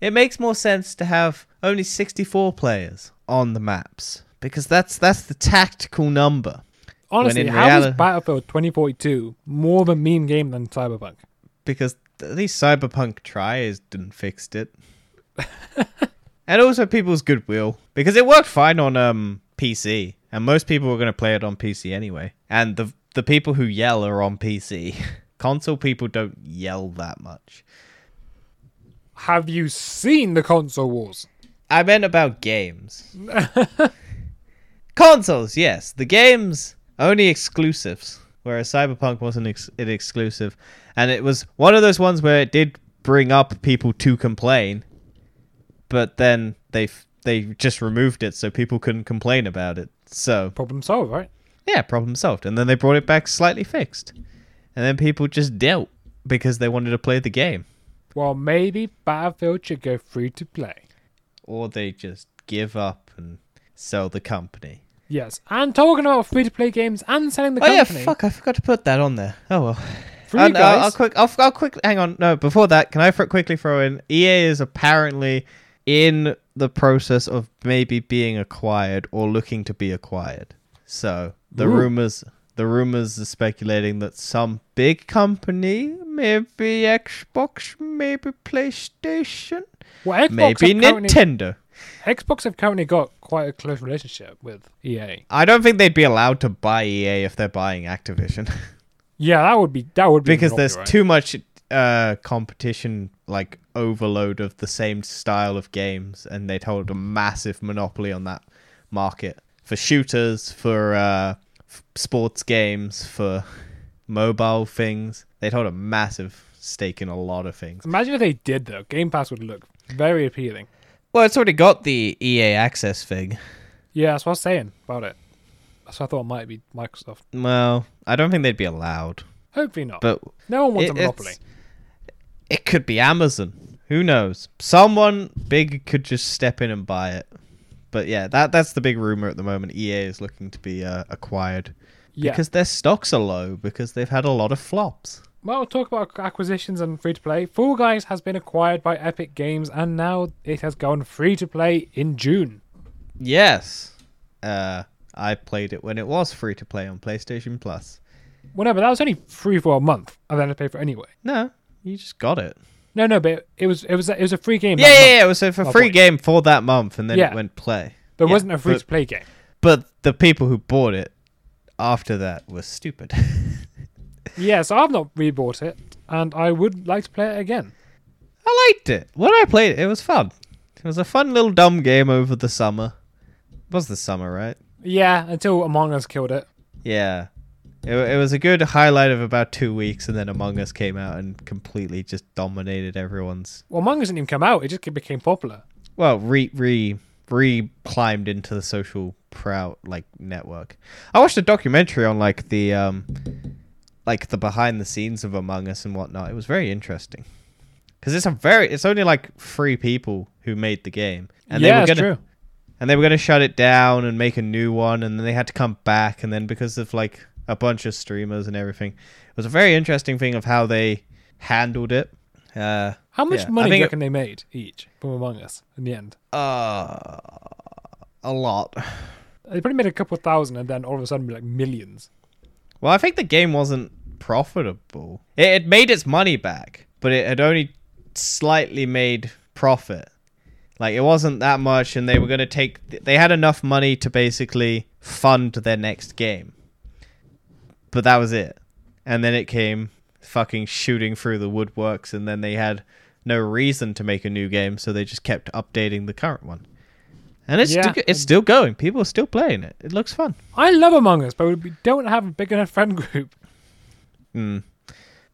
It makes more sense to have only 64 players on the maps because that's that's the tactical number. Honestly, how reality- is Battlefield 2042 more of a meme game than Cyberpunk? because at least Cyberpunk tries and fixed it. and also people's goodwill because it worked fine on um PC and most people were going to play it on PC anyway. And the the people who yell are on PC. Console people don't yell that much. Have you seen the console wars? I meant about games. Consoles, yes. The games only exclusives, whereas Cyberpunk wasn't ex- an exclusive, and it was one of those ones where it did bring up people to complain, but then they f- they just removed it so people couldn't complain about it. So Problem solved, right? Yeah, problem solved. And then they brought it back slightly fixed, and then people just dealt because they wanted to play the game, Well, maybe Battlefield should go free to play. or they just give up and sell the company. Yes, and talking about free to play games and selling the oh company. yeah, fuck! I forgot to put that on there. Oh well. For you I'll, I'll, uh, I'll quick. I'll, I'll quick. Hang on. No, before that, can I quickly throw in? EA is apparently in the process of maybe being acquired or looking to be acquired. So the Ooh. rumors, the rumors are speculating that some big company, maybe Xbox, maybe PlayStation, well, Xbox maybe Nintendo. Xbox have currently got quite a close relationship with EA. I don't think they'd be allowed to buy EA if they're buying Activision. Yeah, that would be that would be because there's right? too much uh competition like overload of the same style of games and they'd hold a massive monopoly on that market for shooters for uh f- sports games for mobile things they'd hold a massive stake in a lot of things Imagine if they did though. Game Pass would look very appealing. well it's already got the ea access thing Yeah, that's what I was saying about it. So I thought it might be Microsoft. well i don't think they'd be allowed Hopefully not. but no one wants it- a monopoly. it could be Amazon. Who knows? Someone big could just step in and buy it. But yeah, that that's the big rumor at the moment. EA is looking to be uh, acquired Yeah. because their stocks are low because they've had a lot of flops. Well, talk about acquisitions and free to play. Fall Guys has been acquired by Epic Games and now it has gone free to play in June. Yes, uh, I played it when it was free to play on PlayStation Plus. Whatever, that was only free for a month and then I paid for it anyway. No, you just got it. No, no, but it was it was it was a free game. Yeah, yeah, yeah. It was a for oh, free point. game for that month, and then Yeah. it went play. But it Yeah, wasn't a free to play game. But the people who bought it after that were stupid. Yeah, so I've not rebought it and I would like to play it again. I liked it. When I played it, it was fun. It was a fun little dumb game over the summer. It was the summer, right? Yeah, until Among Us killed it. Yeah. It, it was a good highlight of about two weeks, and then Among Us came out and completely just dominated everyone's. Well, Among Us didn't even come out; it just became popular. Well, re re re climbed into the social proud like network. I watched a documentary on like the um like the behind the scenes of Among Us and whatnot. It was very interesting because it's a very it's only like three people who made the game, and yeah, they were gonna true. and they were gonna shut it down and make a new one, and then they had to come back, and then because of like a bunch of streamers and everything, it was a very interesting thing of how they handled it. Uh, How much yeah, money do you it- they made each from Among Us in the end? uh, a lot. They probably made a couple thousand, and then all of a sudden, be like millions. Well, I think the game wasn't profitable. It, it made its money back, but it had only slightly made profit. Like it wasn't that much, and they were going to take. They had enough money to basically fund their next game. But that was it. And then it came fucking shooting through the woodworks, and then they had no reason to make a new game, so they just kept updating the current one. And it's Yeah, still, it's still going. People are still playing it. It looks fun. I love Among Us, but we don't have a big enough friend group. Hmm.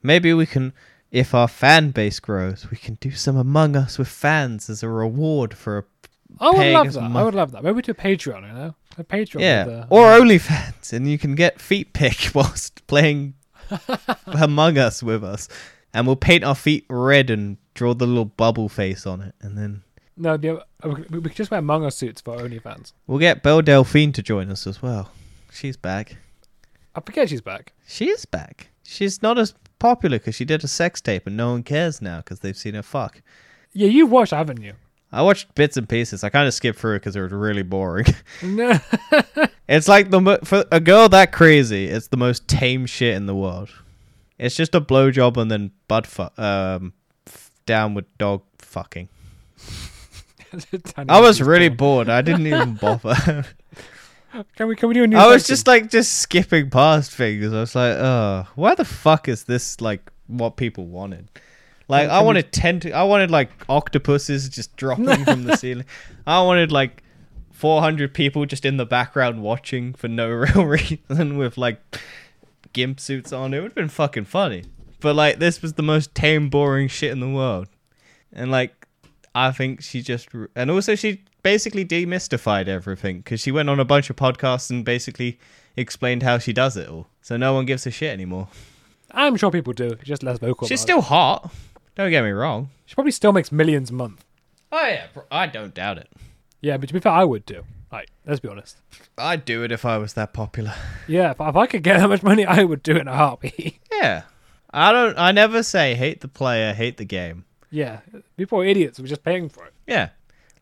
Maybe we can, if our fan base grows, we can do some Among Us with fans as a reward for a I would love that. I would love that. Maybe to a Patreon, you know, a Patreon. yeah, with, uh, or OnlyFans, and you can get feet pick whilst playing Among Us with us, and we'll paint our feet red and draw the little bubble face on it, and then no, the, uh, we we could just wear Among Us suits for OnlyFans. we'll get Belle Delphine to join us as well. She's back. I forget she's back. She is back. She's not as popular because she did a sex tape, and no one cares now because they've seen her fuck. Yeah, you've watched, haven't you? I watched bits and pieces. I kind of skipped through it because it was really boring. No. It's like the mo- for a girl that crazy, it's the most tame shit in the world. It's just a blowjob and then butt fu- um f- downward dog fucking. I was really bored. I didn't even bother. Can we can we do a new? I was section? just like just skipping past things. I was like, oh, why the fuck is this like what people wanted? Like I wanted tent. I wanted like octopuses just dropping from the ceiling. I wanted like 400 people just in the background watching for no real reason with like gimp suits on. It would have been fucking funny. But like this was the most tame, boring shit in the world. And like I think she just and also she basically demystified everything because she went on a bunch of podcasts and basically explained how she does it all. So no one gives a shit anymore. I'm sure people do. Just less vocal. She's still hot. Don't get me wrong. She probably still makes millions a month. Oh yeah, I don't doubt it. Yeah, but to be fair, I would do. Like, let's be honest. I'd do it if I was that popular. Yeah, if, if I could get that much money, I would do it in a heartbeat. Yeah. I don't I never say hate the player, hate the game. yeah, people are idiots. We're just paying for it. Yeah.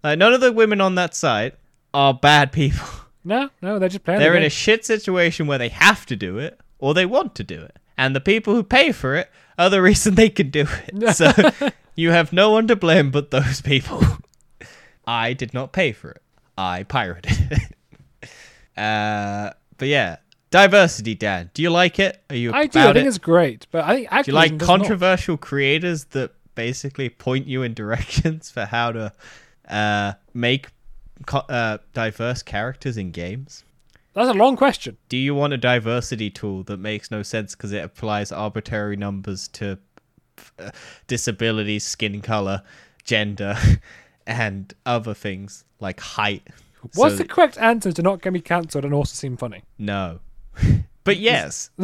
Like none of the women on that site are bad people. No, no, they're just playing. They're the in a shit situation where they have to do it or they want to do it. And the people who pay for it are the reason they can do it. So you have no one to blame but those people. I did not pay for it. I pirated it. uh, but yeah, diversity, Dan. Do you like it? Are you I do. I think it? it's great, but I think Do you like does not. controversial creators that basically point you in directions for how to uh, make co- uh, diverse characters in games? That's a long question. Do you want a diversity tool that makes no sense because it applies arbitrary numbers to uh, disability, skin color, gender, and other things like height? What's So- the correct answer to not get me cancelled and also seem funny? no. but yes.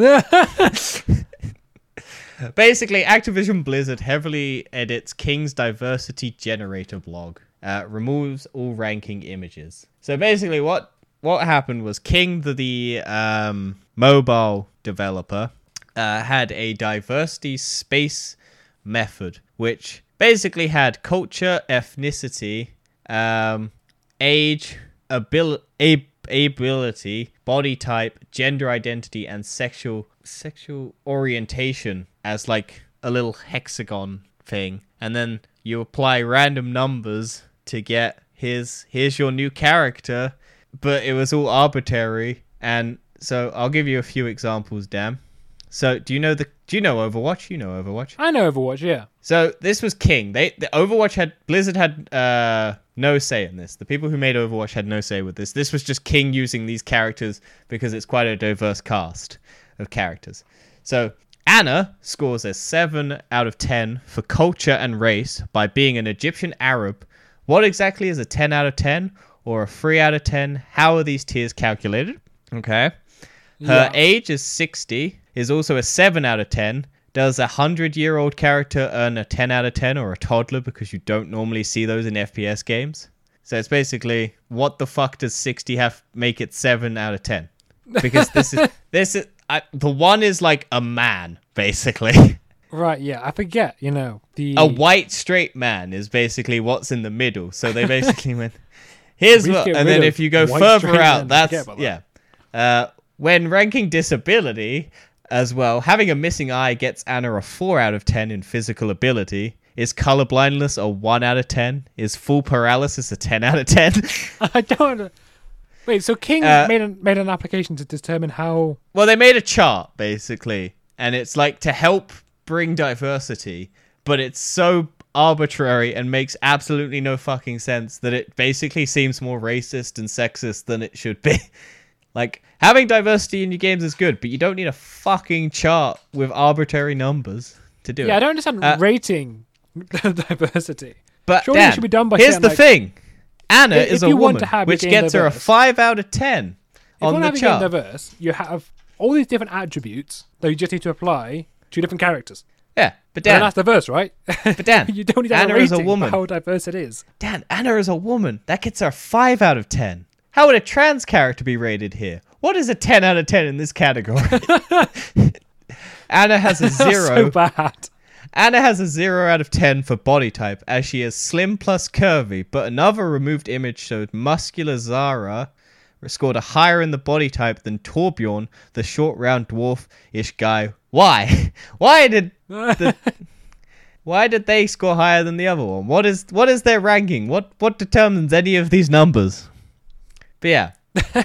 Basically, Activision Blizzard heavily edits King's diversity generator blog, uh, removes all ranking images. So basically, what what happened was King, the, the um, mobile developer, uh, had a diversity space method, which basically had culture, ethnicity, um, age, abil- ab- ability, body type, gender identity, and sexual sexual orientation as like a little hexagon thing, and then you apply random numbers to get his here's your new character, but it was all arbitrary. And so I'll give you a few examples, Dan. So do you know the do you know Overwatch? You know Overwatch. I know Overwatch, yeah. So this was King. They the Overwatch had Blizzard had uh no say in this. The people who made Overwatch had no say with this. This was just King using these characters because it's quite a diverse cast of characters. So Ana scores a 7 out of 10 for culture and race by being an Egyptian Arab. What exactly is a 10 out of 10 or a 3 out of 10? How are these tiers calculated? Okay. Her Yeah. age is 60, is also a 7 out of 10. Does a 100 year old character earn a 10 out of 10 or a toddler because you don't normally see those in FPS games? So it's basically what the fuck does 60 have make it 7 out of 10? Because this is this is I, the one is like a man basically. Right, yeah. I forget, you know. The a white straight man is basically what's in the middle. So they basically went, here's what, and then if you go further out, that's about yeah. Uh, when ranking disability as well, having a missing eye gets Ana a four out of ten in physical ability. Is colorblindness a one out of ten? Is full paralysis a ten out of ten? I don't Wait, so King Uh, made an, made an application to determine how. Well, they made a chart basically, and it's like to help bring diversity, but it's so arbitrary and makes absolutely no fucking sense that it basically seems more racist and sexist than it should be. like having diversity in your games is good, but you don't need a fucking chart with arbitrary numbers to do it. Yeah, I don't understand Uh, rating diversity. But surely it should be done by here's the like- thing: Ana If- is if a woman, which gets her a five out of ten If you want the to have your chart. diverse, you have all these different attributes that you just need to apply to different characters. Yeah, but And Dan, that's diverse, right? but Dan, you don't need Ana is a woman. how diverse it is. Dan, Ana is a woman. That gets her 5 out of 10. How would a trans character be rated here? What is a 10 out of 10 in this category? Ana has a That's so bad. Ana has a 0 out of 10 for body type as she is slim plus curvy, but another removed image showed muscular Zara scored a higher in the body type than Torbjorn, the short round dwarf-ish guy. Why? Why did the why did they score higher than the other one? What is what is their ranking? What what determines any of these numbers? But yeah.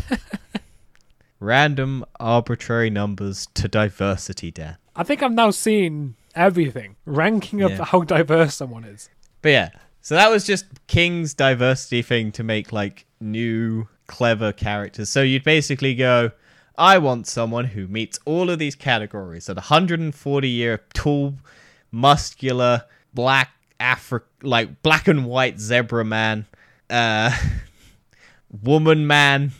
Random arbitrary numbers to diversity, Dan. I think I've now seen everything. Ranking of Yeah. how diverse someone is. But yeah, so that was just King's diversity thing to make like new clever characters. So you'd basically go, I want someone who meets all of these categories. At 140 year tall, muscular, black Afri- like black and white zebra man, uh, woman man,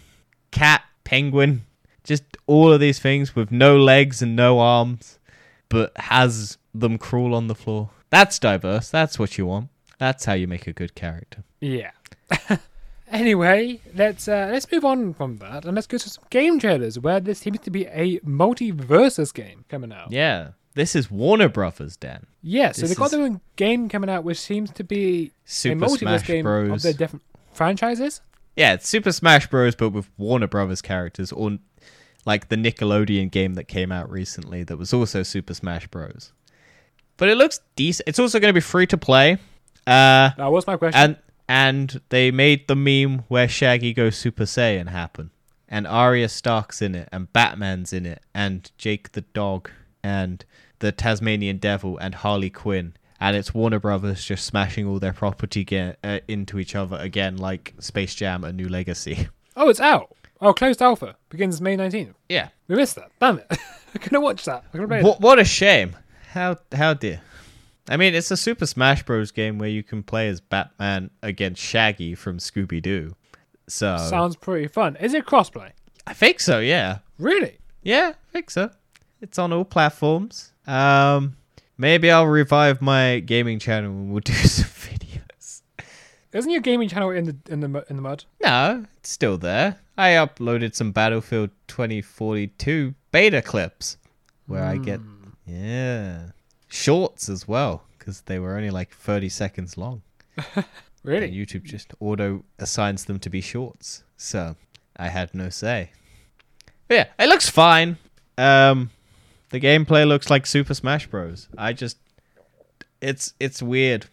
cat, penguin, just all of these things with no legs and no arms, but has them crawl on the floor. That's diverse. That's what you want. That's how you make a good character. Yeah. anyway, let's uh, let's move on from that and let's go to some game trailers where there seems to be a MultiVersus game coming out. Yeah. This is Warner Brothers, Dan. Yeah, so This they've got their own game coming out, which seems to be Super a multiverse Smash game Bros. of their different franchises. Yeah, it's Super Smash Bros. but with Warner Brothers characters, or like the Nickelodeon game that came out recently that was also Super Smash Bros. But it looks decent. It's also going to be free to play. Uh, That was my question. and and they made the meme where Shaggy goes Super Saiyan happen, and Arya Stark's in it, and Batman's in it, and Jake the dog, and the Tasmanian Devil, and Harley Quinn. And it's Warner Brothers just smashing all their property ge- uh, into each other again, like Space Jam: A New Legacy. oh, it's out. Oh, closed alpha begins May 19th. Yeah. We missed that. Damn it. I couldn't watch that. I play What, what a shame. How how dear. I mean, it's a Super Smash Bros. game where you can play as Batman against Shaggy from Scooby Doo. So. Sounds pretty fun. Is it crossplay? I think so. Yeah. Really? Yeah, I think so. It's on all platforms. Um, maybe I'll revive my gaming channel and we'll do some videos. Isn't your gaming channel in the in the in the mud? No, it's still there. I uploaded some Battlefield 2042 beta clips where I get yeah shorts as well because they were only like 30 seconds long. Really? And YouTube just auto assigns them to be shorts. So I had no say. But yeah, it looks fine. Um, the gameplay looks like Super Smash Bros. I just, it's it's weird.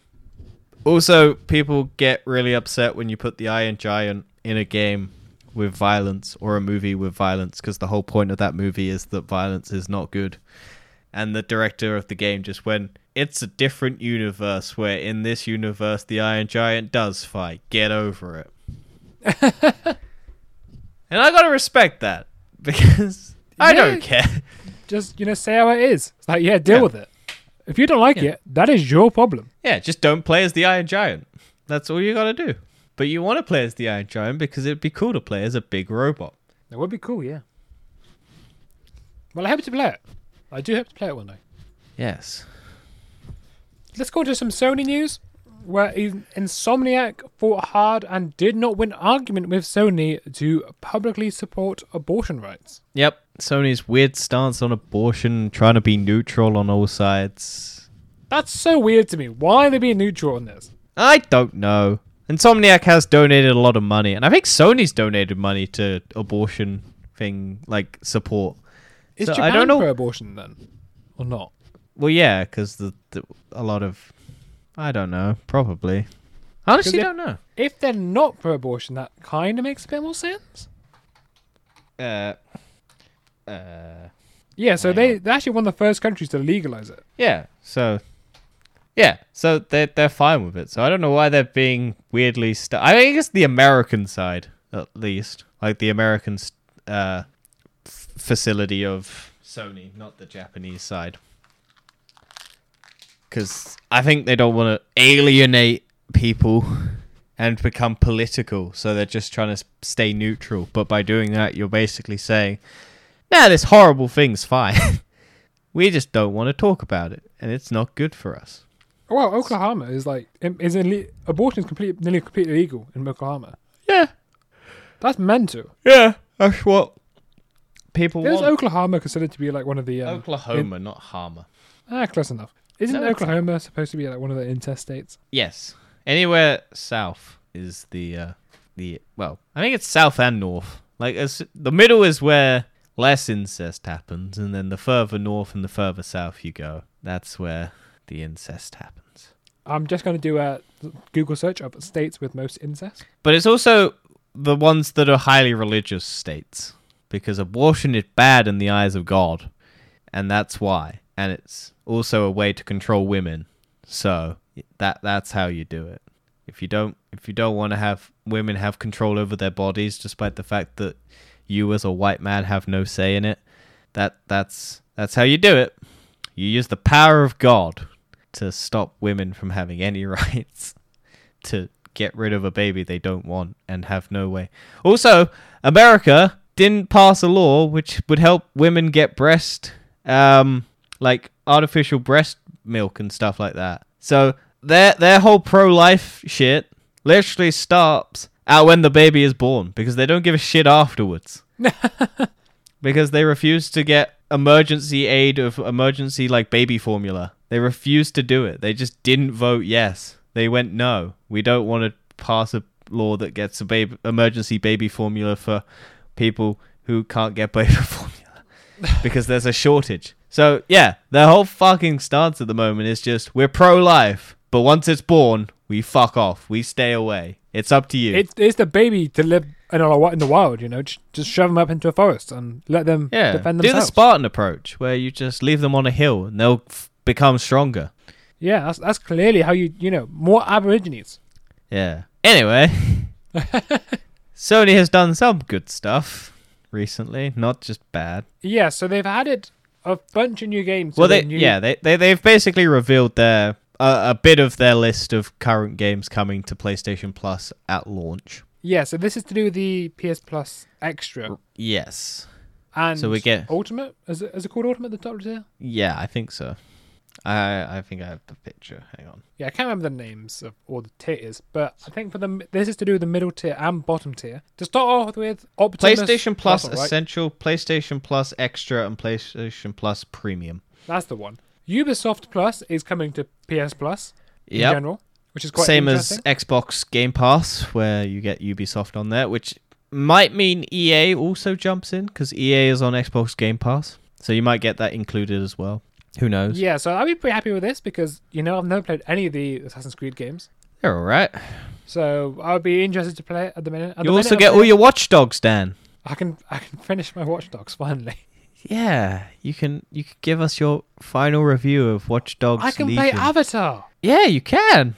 Also, people get really upset when you put the Iron Giant in a game with violence or a movie with violence because the whole point of that movie is that violence is not good. And the director of the game just went, it's a different universe where in this universe the Iron Giant does fight. Get over it. and I gotta respect that because I don't care. Just you know, say how it is. It's like, yeah, deal Yeah. with it. If you don't like Yeah. it, that is your problem. Yeah, just don't play as the Iron Giant. That's all you gotta do. But you want to play as the Iron Giant because it'd be cool to play as a big robot. That would be cool, yeah. Well, I hope to play it. I do hope to play it one day. Yes. Let's go to some Sony news, where Insomniac fought hard and did not win argument with Sony to publicly support abortion rights. Yep. Sony's weird stance on abortion, trying to be neutral on all sides. That's so weird to me. Why are they being neutral on this? I don't know. Insomniac has donated a lot of money, and I think Sony's donated money to abortion thing like support. Is So, I Japan don't know- for abortion then, or not? Well, yeah, because the, the a lot of I don't know, probably. Honestly, if- don't know. If they're not for abortion, that kind of makes a bit more sense. uh, uh, Yeah, so they they're actually one of the first countries to legalize it. yeah. So, yeah. So they're they're fine with it. So I don't know why they're being weirdly. St- I guess the American side, at least, like the American uh, f- facility of Sony, not the Japanese side. Because I think they don't want to alienate people and become political, so they're just trying to stay neutral. But by doing that, you're basically saying, "Nah, this horrible thing's fine. we just don't want to talk about it, and it's not good for us." Well, Oklahoma is like is in abortion is completely nearly completely illegal in Oklahoma. Yeah, That's mental. yeah, that's what people Is want. Oklahoma considered to be like one of the um, Oklahoma, not Harmer. ah close enough? Isn't No, it's Oklahoma supposed to be like one of the incest states? Yes, anywhere south is the uh, the well. I think it's south and north. Like as the middle is where less incest happens, and then the further north and the further south you go, that's where the incest happens. I'm just going to do a Google search of states with most incest. But it's also the ones that are highly religious states because abortion is bad in the eyes of God, and that's why. And it's also a way to control women. So that that's how you do it. If you don't if you don't want to have women have control over their bodies despite the fact that you as a white man have no say in it, that that's that's how you do it. You use the power of God to stop women from having any rights to get rid of a baby they don't want and have no way. Also, America didn't pass a law which would help women get breast, um, like artificial breast milk and stuff like that. So their their whole pro life shit literally stops out when the baby is born because they don't give a shit afterwards. because they refuse to get emergency aid of emergency like baby formula. They refused to do it. They just didn't vote yes. They went no. We don't want to pass a law that gets a baby emergency baby formula for people who can't get baby formula because there's a shortage. So yeah, their whole fucking stance at the moment is just we're pro-life, but once it's born, we fuck off. We stay away. It's up to you. It's it's the baby to live in a, in the wild, you know. Just, just shove them up into a forest and let them Yeah, defend do the. Spartan approach, where you just leave them on a hill and they'll f- become stronger. yeah, that's that's clearly how you you know more Aborigines. Yeah. Anyway, Sony has done some good stuff recently, not just bad. Yeah, so they've added a bunch of new games. to well, they new- yeah they they they've basically revealed their uh, a bit of their list of current games coming to PlayStation Plus at launch. yeah. So this is to do with the PS Plus Extra Yes. and So we get- Ultimate. Is it, is it called Ultimate? The top tier? Yeah, I think so. I I think I have the picture. Hang on. Yeah, I can't remember the names of all the tiers, but I think for the this is to do with the middle tier and bottom tier. To start off with, Optimus PlayStation Plus all right. Essential, PlayStation Plus Extra, and PlayStation Plus Premium. That's the one. Ubisoft Plus is coming to PS Plus in Yep. general, which is quite Same as. Xbox Game Pass, where you get Ubisoft on there, which might mean EA also jumps in because EA is on Xbox Game Pass, so you might get that included as well. Who knows? Yeah, so I'd be pretty happy with this because you know I've never played any of the Assassin's Creed games, They're all right. so I would be interested to play it at the minute. At You the also minute, get I'm all playing- your Watch Dogs, Dan. I can I can finish my Watch Dogs finally. Yeah, you can. You can give us your final review of Watch Dogs. I can Legion. play Avatar. Yeah, you can.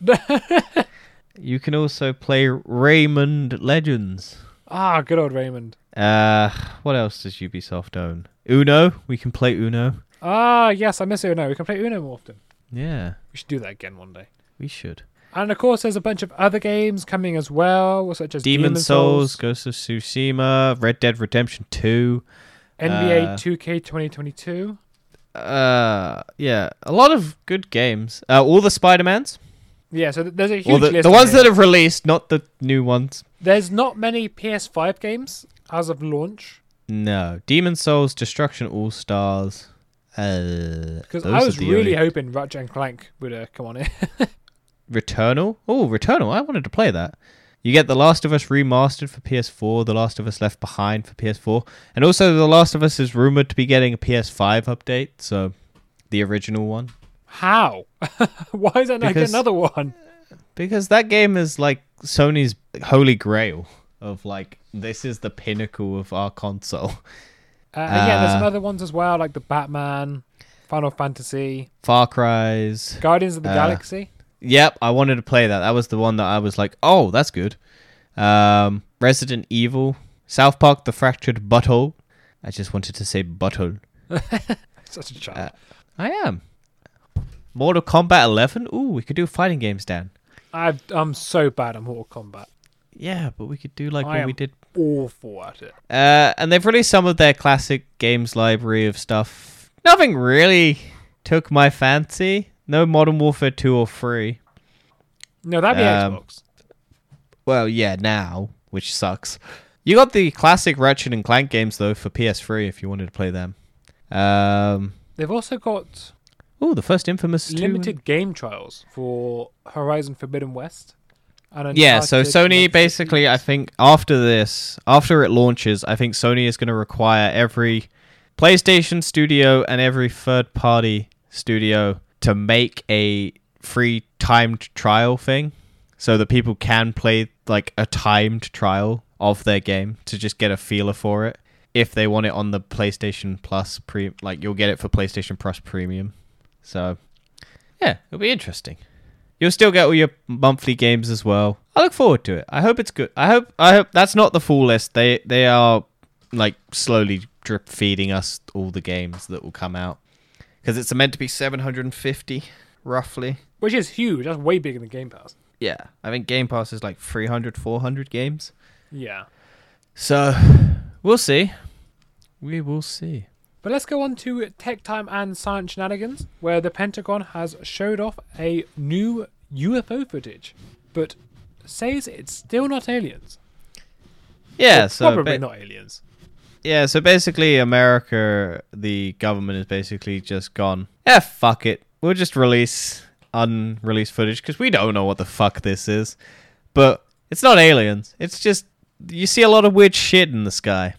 you can also play Rayman Legends. Ah, good old Rayman. Uh, what else does Ubisoft own? Uno. We can play Uno. Ah, yes, I miss Uno. We can play Uno more often. Yeah, We should do that again one day. we should. And of course, there's a bunch of other games coming as well, such as Demon, Demon's Souls, Ghost of Tsushima, Red Dead Redemption 2. NBA uh, 2K 2022. Uh, yeah, a lot of good games. Uh, all the Spider-Mans. Yeah, so th- there's a huge Well, the, list. the ones that have released, not the new ones. There's not many PS5 games as of launch No. Demon's Souls, Destruction All Stars. Uh, because I was really only- hoping Ratchet and Clank would uh, come on it. Returnal. Oh, Returnal. I wanted to play that. You get The Last of Us remastered for PS4, The Last of Us Left Behind for PS4, and also The Last of Us is rumored to be getting a PS5 update, so the original one. How? Why is that not Because- another one? Because that game is like Sony's holy grail of like this is the pinnacle of our console. Uh, and yeah, there's some Uh, other ones as well, like the Batman, Final Fantasy, Far Cry's. Guardians of the Uh, Galaxy. Yep, I wanted to play that. That was the one that I was like, oh, that's good. Um, Resident Evil, South Park: The Fractured Butthole. I just wanted to say butthole. Such a child. uh, I am. Mortal Kombat 11. Ooh, we could do fighting games, Dan. I've, I'm so bad at Mortal Kombat. Yeah, but we could do like I what we did. Awful at it. Uh, and they've released some of their classic games library of stuff. Nothing really took my fancy. No Modern Warfare 2 or 3. No, that'd be Um, Xbox. Well, yeah, now, which sucks. You got the classic Ratchet and Clank games though for PS3 if you wanted to play them. Um, They've also got oh, the first Infamous 2. limited game trials for Horizon Forbidden West. Yeah, so Sony basically, I think after this, after it launches, I think Sony is going to require every PlayStation studio and every third party studio to make a free timed trial thing so that people can play like a timed trial of their game to just get a feeler for it if they want it on the PlayStation Plus pre like you'll get it for PlayStation Plus Premium. So yeah, it'll be interesting. You'll still get all your monthly games as well. I look forward to it. I hope it's good. I hope I hope that's not the full list. They they are like slowly drip feeding us all the games that will come out because it's meant to be 750 roughly. Which is huge. That's way bigger than Game Pass. Yeah, I think Game Pass is like 300 400 games. Yeah. So, we'll see. We will see. But let's go on to Tech Time and Science Shenanigans, where the Pentagon has showed off a new UFO footage, but says it's still not aliens. Yeah, so probably ba- not aliens. Yeah, so basically, America, the government has basically just gone, yeah, fuck it. We'll just release unreleased footage because we don't know what the fuck this is. But it's not aliens. It's just, you see a lot of weird shit in the sky.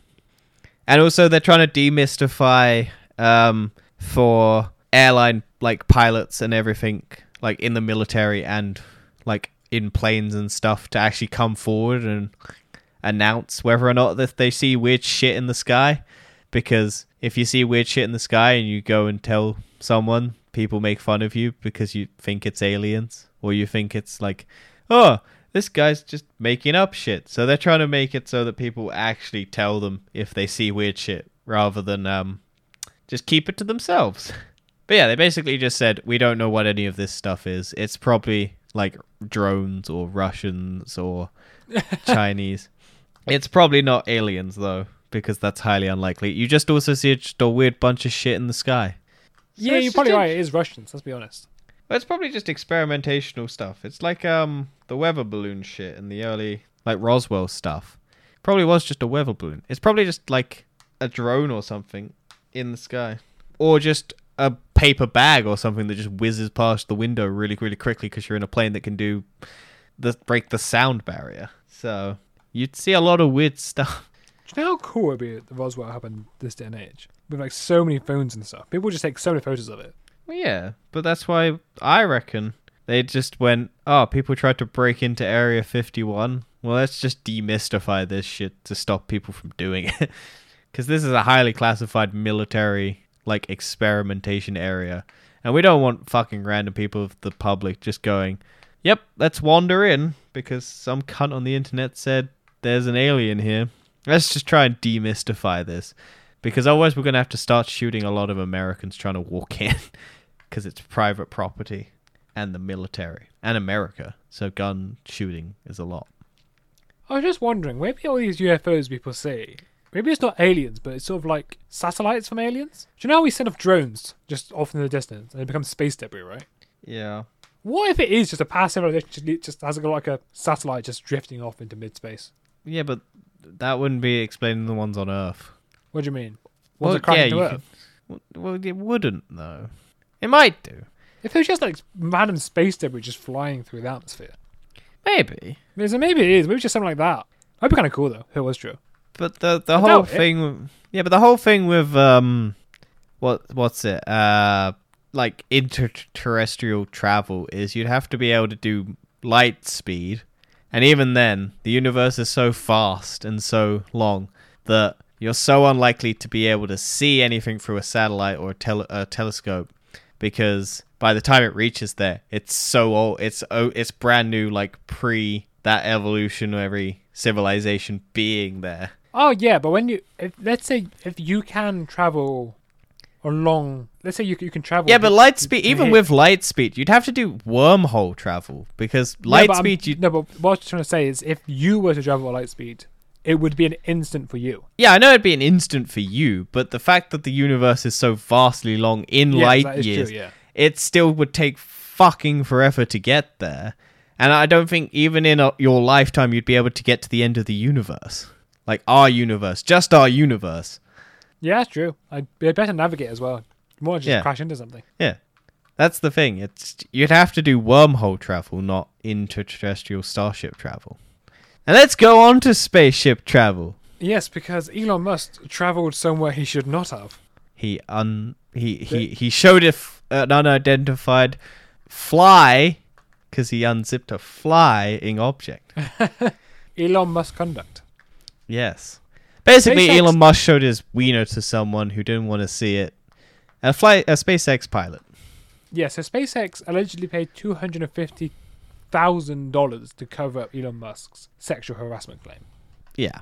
And also, they're trying to demystify um, for airline, like, pilots and everything, like, in the military and, like, in planes and stuff to actually come forward and announce whether or not that they see weird shit in the sky. Because if you see weird shit in the sky and you go and tell someone people make fun of you because you think it's aliens or you think it's like oh this guy's just making up shit so they're trying to make it so that people actually tell them if they see weird shit rather than um just keep it to themselves but yeah they basically just said we don't know what any of this stuff is it's probably like drones or russians or Chinese. It's probably not aliens though, because that's highly unlikely. You just also see a, just a weird bunch of shit in the sky. Yeah, it's you're probably a- right. It is Russians. Let's be honest. Well, it's probably just experimentational stuff. It's like um the weather balloon shit and the early like Roswell stuff. Probably was just a weather balloon. It's probably just like a drone or something in the sky, or just a paper bag or something that just whizzes past the window really really quickly because you're in a plane that can do the break the sound barrier. So you'd see a lot of weird stuff. Do you know how cool it'd be if Roswell happened this day and age? With like so many phones and stuff. People just take so many photos of it. Well, yeah, but that's why I reckon they just went, oh, people tried to break into Area 51. Well, let's just demystify this shit to stop people from doing it. Because this is a highly classified military, like, experimentation area. And we don't want fucking random people of the public just going, yep, let's wander in because some cunt on the internet said there's an alien here. Let's just try and demystify this. Because otherwise, we're going to have to start shooting a lot of Americans trying to walk in. Because it's private property and the military and America. So gun shooting is a lot. I was just wondering, maybe all these UFOs people see, maybe it's not aliens, but it's sort of like satellites from aliens. Do you know how we send off drones just off in the distance and it becomes space debris, right? Yeah. What if it is just a civilization just, it just has got like a satellite just drifting off into mid space? Yeah, but that wouldn't be explaining the ones on Earth. What do you mean? Well, Ones crash yeah, Earth? could- well, it wouldn't, though. It might do. If it was just like random space debris just flying through the atmosphere, Maybe. maybe so maybe it is. Maybe it's just something like that. That'd be kind of cool though. If it was true. But the the I whole doubt it. thing, yeah, but the whole thing with um, what what's it? Uh, like interterrestrial travel is you'd have to be able to do light speed, And even then, the universe is so fast and so long that you're so unlikely to be able to see anything through a satellite or a, tele- a telescope because by the time it reaches there, it's so old. It's oh, it's brand new, like pre that evolutionary civilization being there. Oh yeah, but when you if, let's say if you can travel along, let's say you you can travel. Yeah, but light speed, even here. with light speed, you'd have to do wormhole travel because light speed. You No, but what I was trying to say is, if you were to travel at light speed, it would be an instant for you. yeah, I know it'd be an instant for you, but the fact that the universe is so vastly long in Yes, light years, true. Yeah. it still would take fucking forever to get there. And I don't think even in a, your lifetime you'd be able to get to the end of the universe. Like our universe, just our universe. Yeah, that's true. I'd be better navigate as well. More just Yeah. crash into something. Yeah. That's the thing. It's you'd have to do wormhole travel, not interterrestrial starship travel. And let's go on to spaceship travel. Yes, because Elon Musk traveled somewhere he should not have. He un he he, he showed if uh, an unidentified fly because he unzipped a flying object. Elon Musk conduct. Yes. Basically, SpaceX Elon Musk showed his wiener to someone who didn't want to see it. A flight, a SpaceX pilot. Yeah, so SpaceX allegedly paid two hundred and fifty thousand dollars to cover up Elon Musk's sexual harassment claim. Yeah.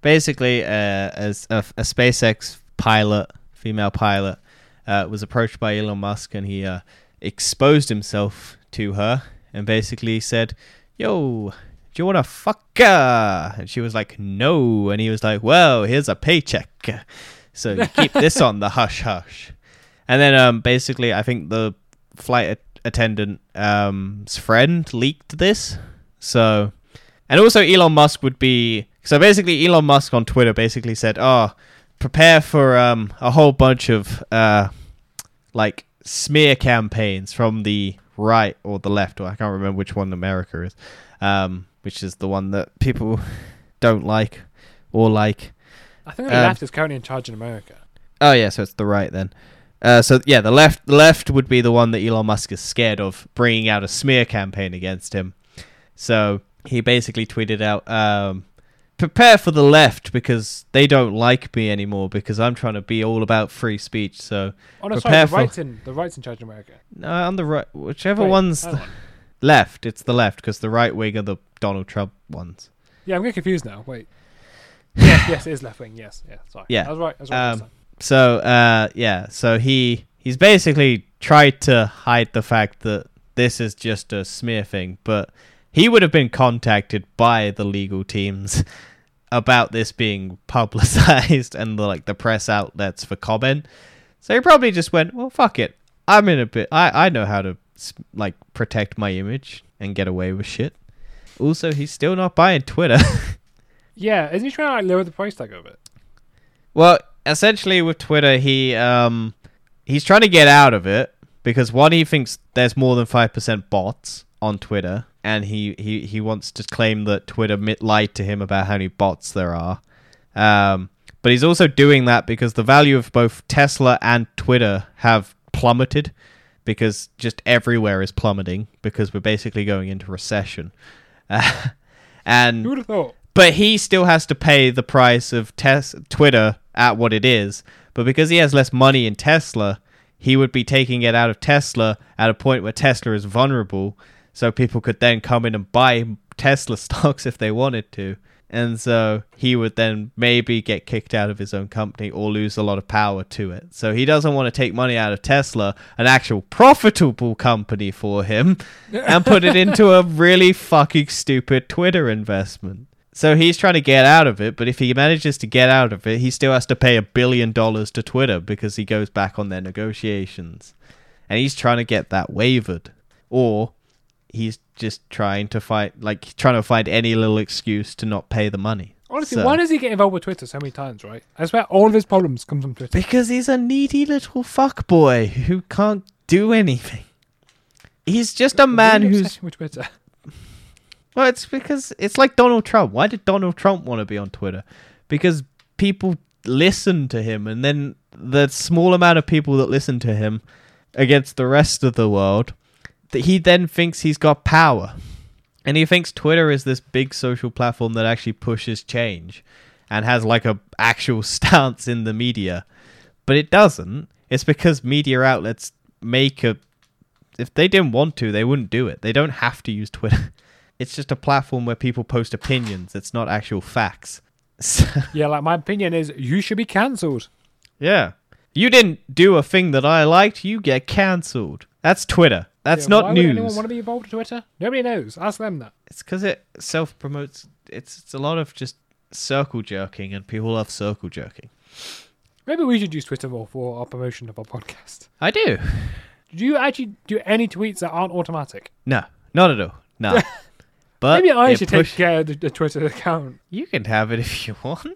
Basically, uh, as a, a SpaceX pilot, female pilot, uh, was approached by Elon Musk and he uh, exposed himself to her and basically said, Yo, do you want to fuck her? And she was like, No. And he was like, Well, here's a paycheck. So keep this on the hush hush. And then um, basically, I think the flight a- attendant friend leaked this. So and also, Elon Musk would be. So basically, Elon Musk on Twitter basically said, "Oh, prepare for um a whole bunch of uh like smear campaigns from the right or the left, or I can't remember which one America is, um, which is the one that people don't like or like." I think the Um, left is currently in charge in America. Oh yeah, so it's the right then. Uh, so yeah, the left the left would be the one that Elon Musk is scared of bringing out a smear campaign against him. So he basically tweeted out, um, "Prepare for the left because they don't like me anymore because I'm trying to be all about free speech." So Oh no, sorry, prepare the for- right's in the right's in charge in America. uh, on the right, whichever Wait, one's the on. left, it's the left because the right wing are the Donald Trump ones. Yeah, I'm getting confused now. Wait. yes, yes, it is left wing. Yes, yeah. Sorry. Yeah, I was right. I was right. um. So uh yeah, so he he's basically tried to hide the fact that this is just a smear thing, but he would have been contacted by the legal teams about this being publicized and the like the press outlets for comment. So he probably just went, "Well, fuck it. I'm in a bit I I know how to s- like protect my image and get away with shit." Also, he's still not buying Twitter. Yeah, isn't he trying to like lower the price tag of it? Well, essentially with Twitter, he um he's trying to get out of it because one he thinks there's more than five percent bots on Twitter, and he, he he wants to claim that Twitter lied to him about how many bots there are. Um, but he's also doing that because the value of both Tesla and Twitter have plummeted because just everywhere is plummeting because we're basically going into recession. Uh, and Who would have thought? but he still has to pay the price of tes- Twitter at what it is. But because he has less money in Tesla, he would be taking it out of Tesla at a point where Tesla is vulnerable, so people could then come in and buy Tesla stocks if they wanted to. And so he would then maybe get kicked out of his own company or lose a lot of power to it. So he doesn't want to take money out of Tesla, an actual profitable company for him, and put it into a really fucking stupid Twitter investment. So he's trying to get out of it, but if he manages to get out of it, he still has to pay a billion dollars to Twitter because he goes back on their negotiations. And he's trying to get that wavered. Or he's just trying to fight like trying to find any little excuse to not pay the money. Honestly, So- why does he get involved with Twitter so many times? Right? I swear, all of his problems come from Twitter. Because he's a needy little fuckboy who can't do anything. He's just a man who's with Twitter. Well, it's because it's like Donald Trump. Why did Donald Trump want to be on Twitter? Because people listen to him, and then the small amount of people that listen to him against the rest of the world, that he then thinks he's got power. And he thinks Twitter is this big social platform that actually pushes change and has like a actual stance in the media. But it doesn't. It's because media outlets make a if they didn't want to, they wouldn't do it. They don't have to use Twitter. It's just a platform where people post opinions. It's not actual facts. So, Yeah, like my opinion is you should be cancelled. yeah. You didn't do a thing that I liked, you get cancelled. That's Twitter. That's Yeah, not why Would anyone want to be involved with Twitter? Nobody knows. Ask them that. It's because it self promotes. It's it's a lot of just circle jerking, and people love circle jerking. Maybe we should use Twitter more for our promotion of our podcast. I do. Do you actually do any tweets that aren't automatic? No, not at all. No. but Maybe I should push- take care of the, the Twitter account. You can have it if you want.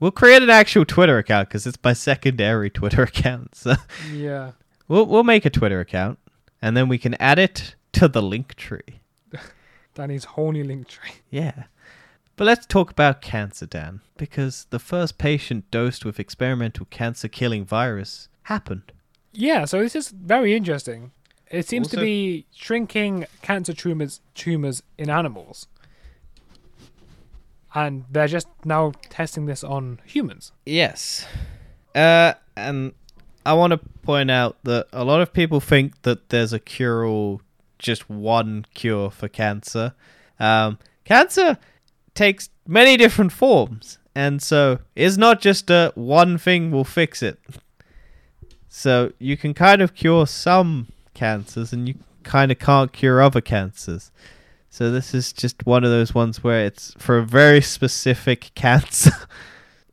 We'll create an actual Twitter account because it's my secondary Twitter account. So Yeah. we'll we'll make a Twitter account, and then we can add it to the link tree. Danny's horny link tree. Yeah. But let's talk about cancer, Dan, because the first patient dosed with experimental cancer killing virus happened. Yeah, so this is very interesting. It seems to be shrinking cancer tumors tumors in animals. And they're just now testing this on humans. Yes. Uh, and I want to point out that a lot of people think that there's a cure all, just one cure for cancer. Um, cancer takes many different forms, and so it's not just a one thing will fix it. So you can kind of cure some cancers, and you kind of can't cure other cancers. So this is just one of those ones where it's for a very specific cancer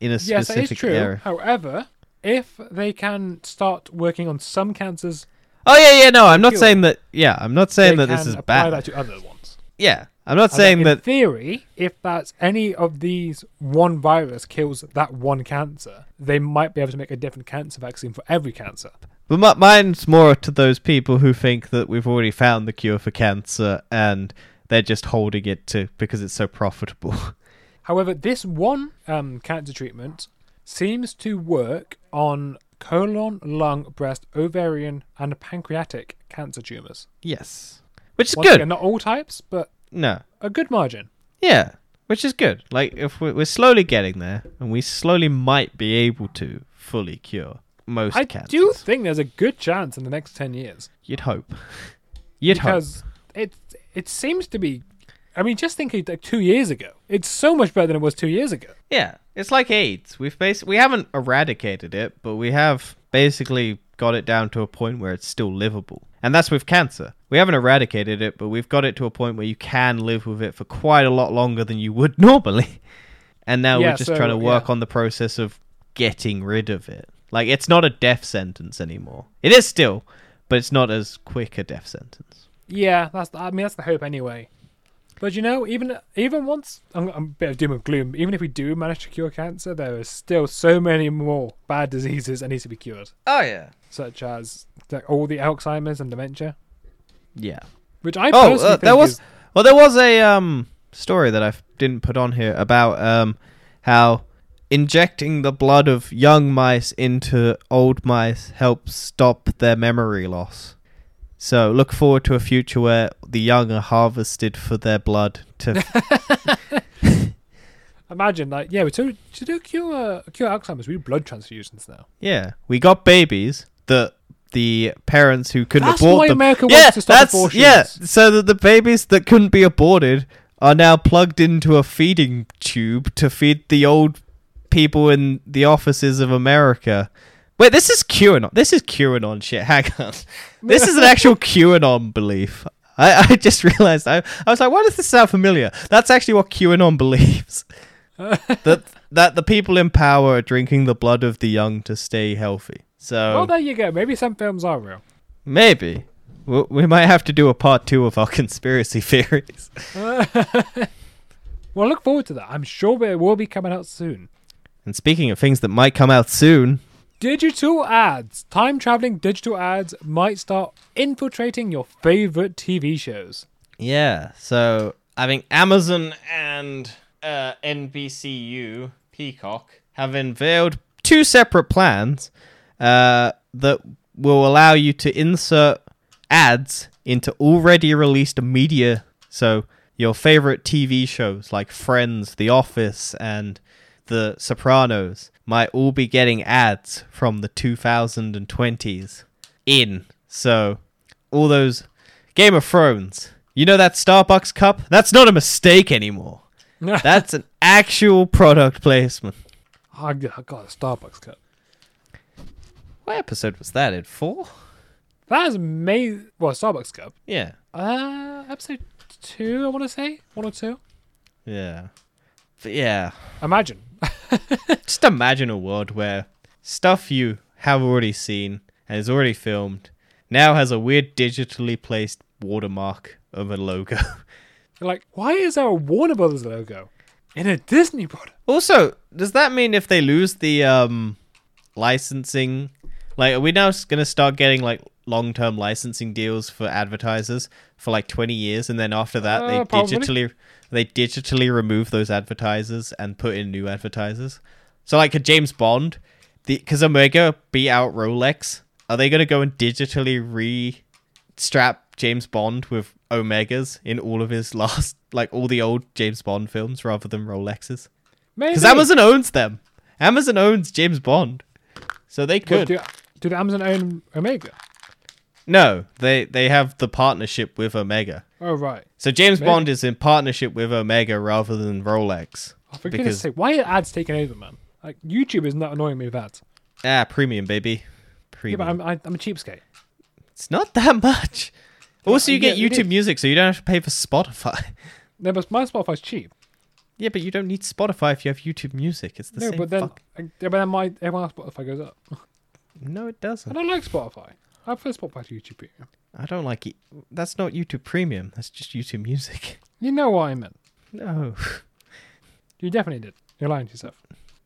in a yes, that specific is true. area. However, if they can start working on some cancers, Oh yeah, yeah. No, I'm not saying that. Yeah, I'm not saying that this is apply bad. that to other ones. Yeah, I'm not And saying in that. theory, if that's any of these one virus kills that one cancer, they might be able to make a different cancer vaccine for every cancer. But mi- mine's more to those people who think that we've already found the cure for cancer and they're just holding it to because it's so profitable. However, this one um, cancer treatment seems to work on colon, lung, breast, ovarian, and pancreatic cancer tumors. yes, which is Once good. again, not all types, but No, a good margin. yeah, which is good. Like if we're slowly getting there, and we slowly might be able to fully cure most I cancers. do think there's a good chance in the next 10 years. You'd hope. You'd hope. because it it seems to be. I mean, just think like two years ago. It's so much better than it was two years ago. Yeah, it's like AIDS. We've bas- we haven't eradicated it, but we have basically got it down to a point where it's still livable. And that's with cancer. We haven't eradicated it, but we've got it to a point where you can live with it for quite a lot longer than you would normally. And now Yeah, we're just so, trying to work yeah. on the process of getting rid of it. Like it's not a death sentence anymore. It is still, but it's not as quick a death sentence. Yeah, that's. I mean, that's the hope anyway. But you know, even even once I'm, I'm a bit of doom and gloom. Even if we do manage to cure cancer, there are still so many more bad diseases that need to be cured, Oh yeah. such as like, all the Alzheimer's and dementia, Yeah. which I Oh, personally uh, think there was is well, there was a um story that I f- didn't put on here about um how injecting the blood of young mice into old mice helps stop their memory loss. So look forward to a future where the young are harvested for their blood to. imagine like yeah, to to do cure cure Alzheimer's, we do blood transfusions now. yeah, we got babies that the parents who couldn't That's abort why them. America yeah, wants to stop that's abortions. yeah. So that the babies that couldn't be aborted are now plugged into a feeding tube to feed the old people in the offices of America. Wait, this is QAnon. This is QAnon shit. Hang on. This is an actual QAnon belief. I, I just realized. I, I was like, why does this sound familiar? That's actually what QAnon believes. that that the people in power are drinking the blood of the young to stay healthy. So Well, there you go. Maybe some films are real. Maybe. We we might have to do a part two of our conspiracy theories. Well, look forward to that. I'm sure it will be coming out soon. And speaking of things that might come out soon, Digital ads. Time traveling digital ads might start infiltrating your favorite TV shows. yeah. So I think Amazon and uh, NBCU Peacock have unveiled two separate plans uh, that will allow you to insert ads into already released media So your favorite TV shows like Friends, The Office, and The Sopranos might all be getting ads from the 2020s in. So all those Game of Thrones. You know that Starbucks cup? That's not a mistake anymore. That's an actual product placement. I got I got a Starbucks cup. What episode was that in? Four? That is amazing. Well, Starbucks cup. Yeah. Uh, episode two, I want to say one or two. Yeah. But yeah. Imagine. Just imagine a world where stuff you have already seen and is already filmed now has a weird digitally placed watermark of a logo. Like, why is there a Warner Brothers logo in a Disney product? also, does that mean if they lose the um licensing like are we now going to start getting like long-term licensing deals for advertisers for like 20 years and then after that they Uh, probably. digitally they digitally remove those advertisers and put in new advertisers. So like a james bond the because omega beat out rolex are they going to go and digitally re strap james bond with omegas in all of his last like all the old james bond films rather than rolexes? Maybe. because amazon owns them. Amazon owns james bond. So they Well, could. do, do the Amazon own Omega? No, they they have the partnership with Omega. Oh right. So James Maybe. Bond is in partnership with Omega rather than Rolex. Oh, for Because- sake, why are ads taking over, man? Like YouTube is not annoying me with ads. Ah, premium baby, Yeah, but I'm I, I'm a cheapskate. it's not that much. Also, you Yeah, get YouTube. Music, so you don't have to pay for Spotify. No, but my Spotify's cheap. yeah, but you don't need Spotify if you have YouTube Music. It's the no, same. but then fuck- yeah, but then my everyone else Spotify goes up. no, it doesn't. I don't like Spotify. I prefer Spotify to YouTube Premium. I don't like it. That's not YouTube Premium. That's just YouTube Music. You know what I meant. No, You definitely did. You're lying to yourself.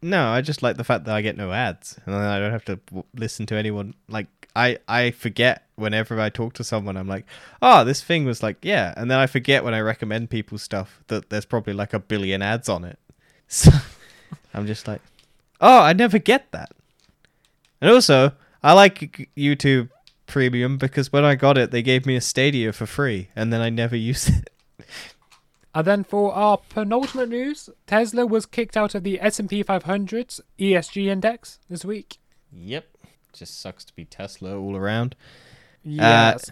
no. I just like the fact that I get no ads, and then I don't have to w- listen to anyone. Like I, I forget whenever I talk to someone. I'm like, oh, this thing was like, yeah, and then I forget when I recommend people stuff that there's probably like a billion ads on it. So I'm just like, oh, I never get that. And also, I like YouTube Premium because when I got it, they gave me a Stadia for free, and then I never used it. And then for our penultimate news, Tesla was kicked out of the S&P 500's ESG index this week. Yep, just sucks to be Tesla all around. Yes.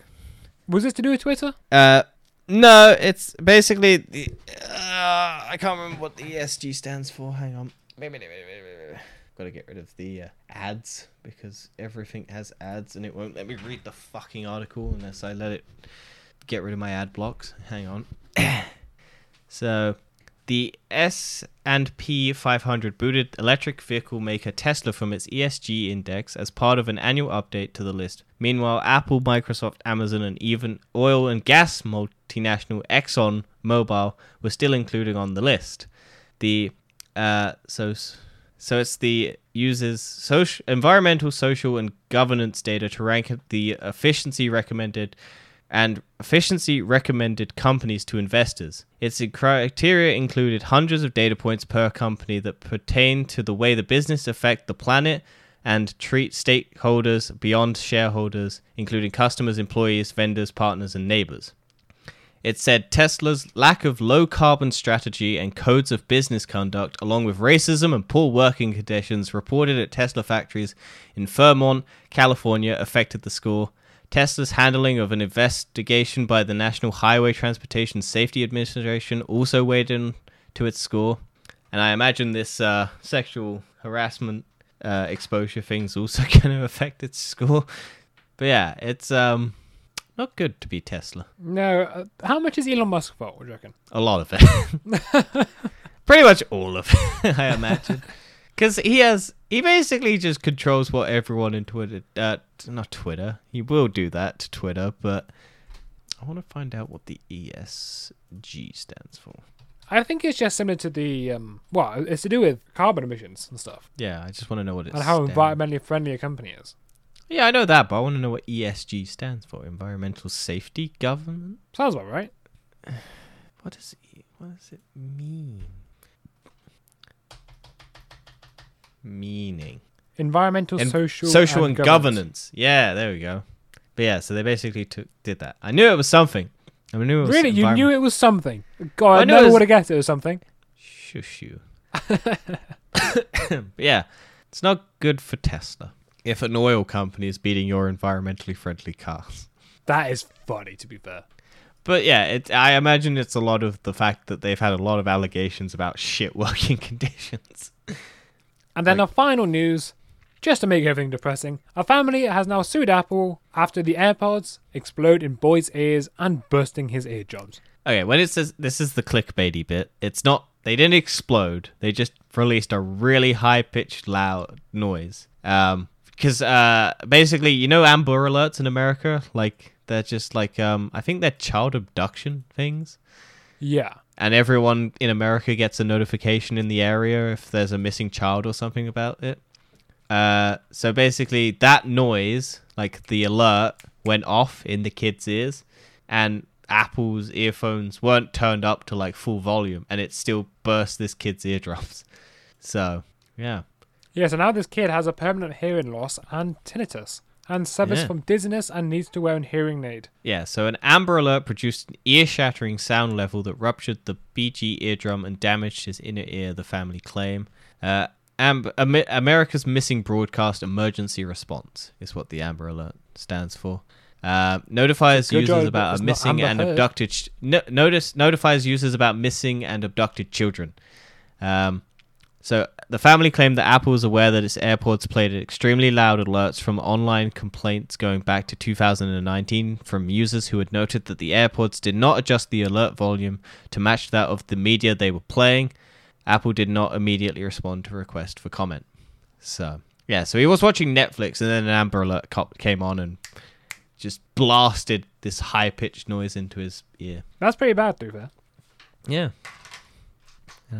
was this to do with Twitter? Uh, no, it's basically the. Uh, I can't remember what the ESG stands for. Hang on. Got to get rid of the uh, ads because everything has ads and it won't let me read the fucking article unless I let it get rid of my ad blocks. Hang on. so, the S and P 500 booted electric vehicle maker Tesla from its ESG index as part of an annual update to the list. Meanwhile, Apple, Microsoft, Amazon, and even oil and gas multinational Exxon Mobil were still included on the list. The uh, so so it's the uses social, environmental, social, and governance data to rank the efficiency recommended and efficiency recommended companies to investors. Its criteria included hundreds of data points per company that pertain to the way the business affect the planet and treat stakeholders beyond shareholders, including customers, employees, vendors, partners, and neighbors. It said Tesla's lack of low carbon strategy and codes of business conduct, along with racism and poor working conditions reported at Tesla factories in Fremont, California, affected the score. Tesla's handling of an investigation by the National Highway Transportation Safety Administration also weighed in to its score. And I imagine this uh, sexual harassment uh, exposure thing's also going to affect its score. But yeah, it's um not good to be Tesla. No. Uh, how much is Elon Musk what do you reckon? A lot of it. Pretty much all of it, I imagine. Because he has, he basically just controls what everyone in Twitter, uh, not Twitter, he will do that to Twitter, but I want to find out what the ESG stands for. I think it's just similar to the um. Well, it's to do with carbon emissions and stuff, Yeah, I just want to know what it and how environmentally friendly a company is. Yeah, I know that, but I want to know what ESG stands for. Environmental Safety Government? Sounds about right. What does it, what does it mean? Meaning. Environmental, En- social, social and governance. Yeah, there we go. But yeah, so they basically took did that. I knew it was something. I knew it was Really, you knew it was something. God, I I never would have guessed it was something. Shush you. Yeah, it's not good for Tesla if an oil company is beating your environmentally friendly cars. That is funny, to be fair. But yeah, it, I imagine it's a lot of the fact that they've had a lot of allegations about shit working conditions. And then Like- our final news, just to make everything depressing, a family has now sued Apple after the AirPods explode in boy's ears and bursting his eardrums. Okay, when it says this is the clickbaity bit, it's not. They didn't explode. They just released a really high pitched, loud noise. Um, because uh, basically, you know, Amber Alerts in America, like they're just like um, I think they're child abduction things. Yeah. and everyone in America gets a notification in the area if there's a missing child or something about it. Uh, so basically, that noise, like the alert, went off in the kid's ears, and Apple's earphones weren't turned up to like full volume, and it still burst this kid's eardrums. So yeah, Yeah, so now this kid has a permanent hearing loss and tinnitus, and suffers Yeah. from dizziness and needs to wear a hearing aid. yeah. So an Amber Alert produced an ear-shattering sound level that ruptured the BG eardrum and damaged his inner ear. The family claim. Uh, Am- America's Missing Broadcast Emergency Response is what the Amber Alert stands for. Uh, notifies Good users job, about a missing and Heard. abducted. Ch- no- notice notifies users about missing and abducted children. Um, so the family claimed that Apple was aware that its AirPods played extremely loud alerts from online complaints going back to 2019 from users who had noted that the AirPods did not adjust the alert volume to match that of the media they were playing. Apple did not immediately respond to request for comment. So yeah, so he was watching Netflix and then an Amber Alert cop came on and just blasted this high pitched noise into his ear. That's pretty bad, to fair. Yeah.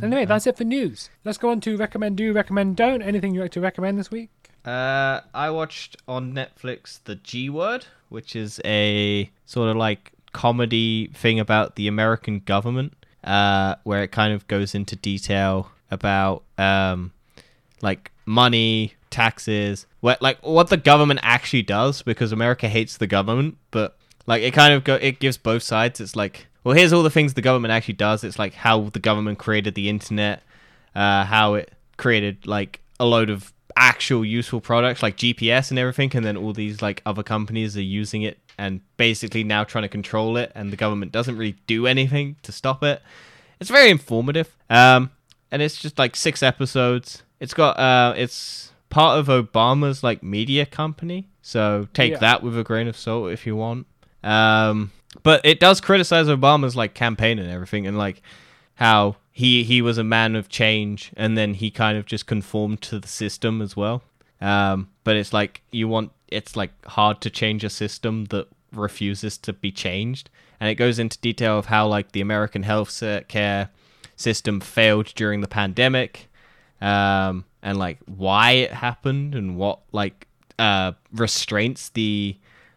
Anyway, that's it for news. Let's go on to recommend, do, recommend, don't. Anything you'd like to recommend this week? Uh, I watched on Netflix The G Word, which is a sort of like comedy thing about the American government, uh, where it kind of goes into detail about um, like money, taxes, what like what the government actually does, because America hates the government, but like it kind of go it gives both sides. It's like, well, here's all the things the government actually does. It's like how the government created the internet, uh, how it created like a load of actual useful products like GPS and everything, and then all these like other companies are using it and basically now trying to control it, and the government doesn't really do anything to stop it. It's very informative, um, and it's just like six episodes. It's got uh, it's part of Obama's like media company, so take Yeah. that with a grain of salt if you want. Um, but it does criticize Obama's like campaign and everything, and like how he he was a man of change, and then he kind of just conformed to the system as well. Um, but it's like you want it's like hard to change a system that refuses to be changed, and it goes into detail of how like the American health care system failed during the pandemic, um, and like why it happened and what like uh restraints the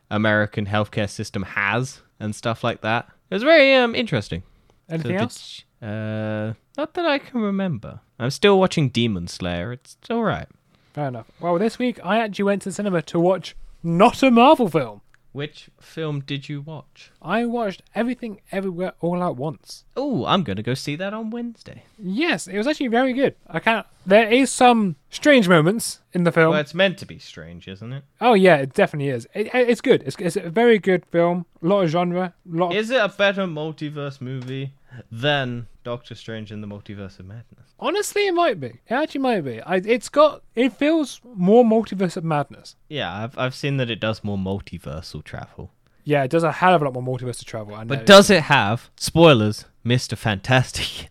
American healthcare system has and stuff like that. It was very um interesting. Anything So else? Uh, not that I can remember. I'm still watching Demon Slayer. It's all right. Fair enough. Well, this week I actually went to the cinema to watch not a Marvel film. Which film did you watch? I watched Everything Everywhere All at Once. Oh, I'm gonna go see that on Wednesday. Yes, it was actually very good. I can't. There is some strange moments in the film. Well, it's meant to be strange, isn't it? Oh yeah, it definitely is. It- it's good. It's, it's a very good film. A lot of genre. Lot. Of, Is it a better multiverse movie than Doctor Strange in the Multiverse of Madness? honestly, it might be. It actually might be. I, it's got. It feels more multiverse of madness. Yeah, I've I've seen that it does more multiversal travel. Yeah, it does a hell of a lot more multiverse to travel. I know. But does it have spoilers, Mister Fantastic?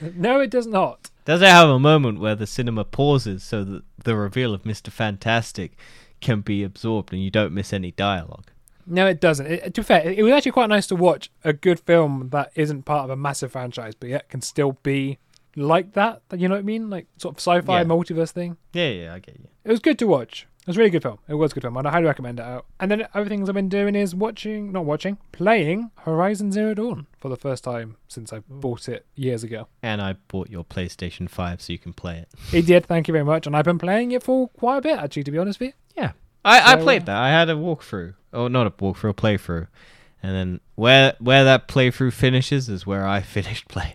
no, it does not. Does it have a moment where the cinema pauses so that the reveal of Mr. Fantastic can be absorbed and you don't miss any dialogue? No, it doesn't. It, to be fair, it was actually quite nice to watch a good film that isn't part of a massive franchise, but yet can still be like that. You know what I mean? Like sort of sci-fi Yeah. multiverse thing. Yeah, yeah, I get you. It was good to watch. It was a really good film. It was a good film. I'd highly recommend it out. And then other things I've been doing is watching, not watching, playing Horizon Zero Dawn for the first time since I bought it years ago. And I bought your PlayStation 5 so you can play it. It did, thank you very much. And I've been playing it for quite a bit, actually, to be honest with you. I, I played that. I had a walkthrough. Oh, not a walkthrough, a playthrough. And then where where that playthrough finishes is where I finished playing.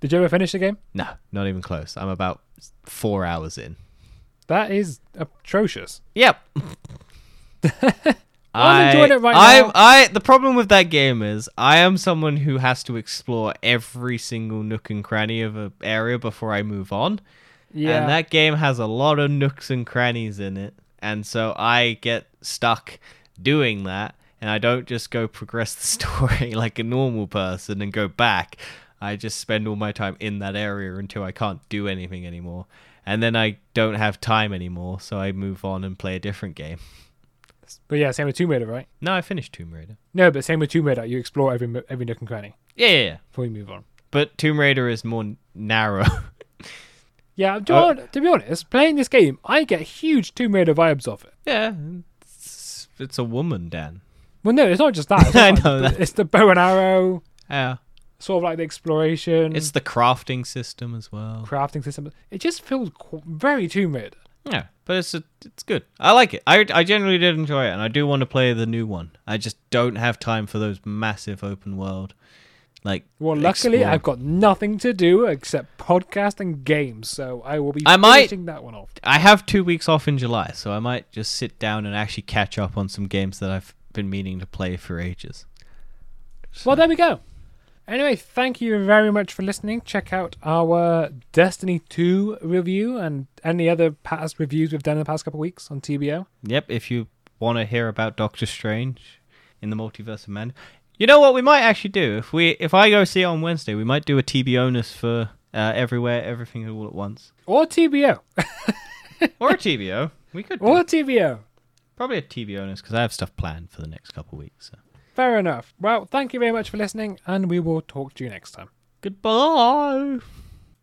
Did you ever finish the game? No, not even close. I'm about four hours in. That is atrocious. Yep. I'm enjoying it right I, now. I, the problem with that game is I am someone who has to explore every single nook and cranny of an area before I move on. Yeah. And that game has a lot of nooks and crannies in it. And so I get stuck doing that. And I don't just go progress the story like a normal person and go back. I just spend all my time in that area until I can't do anything anymore. And then I don't have time anymore. So I move on and play a different game. but yeah, same with Tomb Raider, right? No, I finished Tomb Raider. No, but same with Tomb Raider. You explore every every nook and cranny Yeah, yeah, yeah. before you move on. But Tomb Raider is more narrow. Yeah, to, be Uh, to be honest, playing this game, I get huge Tomb Raider vibes off it. yeah. It's, it's a woman, Dan. Well, no, it's not just that. It's, I like know that. it's the bow and arrow, Yeah. sort of like the exploration, It's the crafting system as well. crafting system. It just feels very Tomb Raider. Yeah, but it's a, it's good. I like it. I I generally did enjoy it, and I do want to play the new one. I just don't have time for those massive open world. Like, Well, luckily, explore. I've got nothing to do except podcast and games, so I will be I might- finishing that one off. I have two weeks off in July, so I might just sit down and actually catch up on some games that I've been meaning to play for ages. Well, there we go. Anyway, thank you very much for listening. Check out our Destiny 2 review and any other past reviews we've done in the past couple of weeks on TBO. Yep, if you want to hear about Doctor Strange in the Multiverse of Man, you know what we might actually do if we if I go see it on Wednesday, we might do a TB onus for uh, everywhere, everything all at once, Or TBO. or a TBO. We could do. Or TBO. probably a TB onus because I have stuff planned for the next couple of weeks. So. Fair enough. Well, thank you very much for listening, and we will talk to you next time. Goodbye.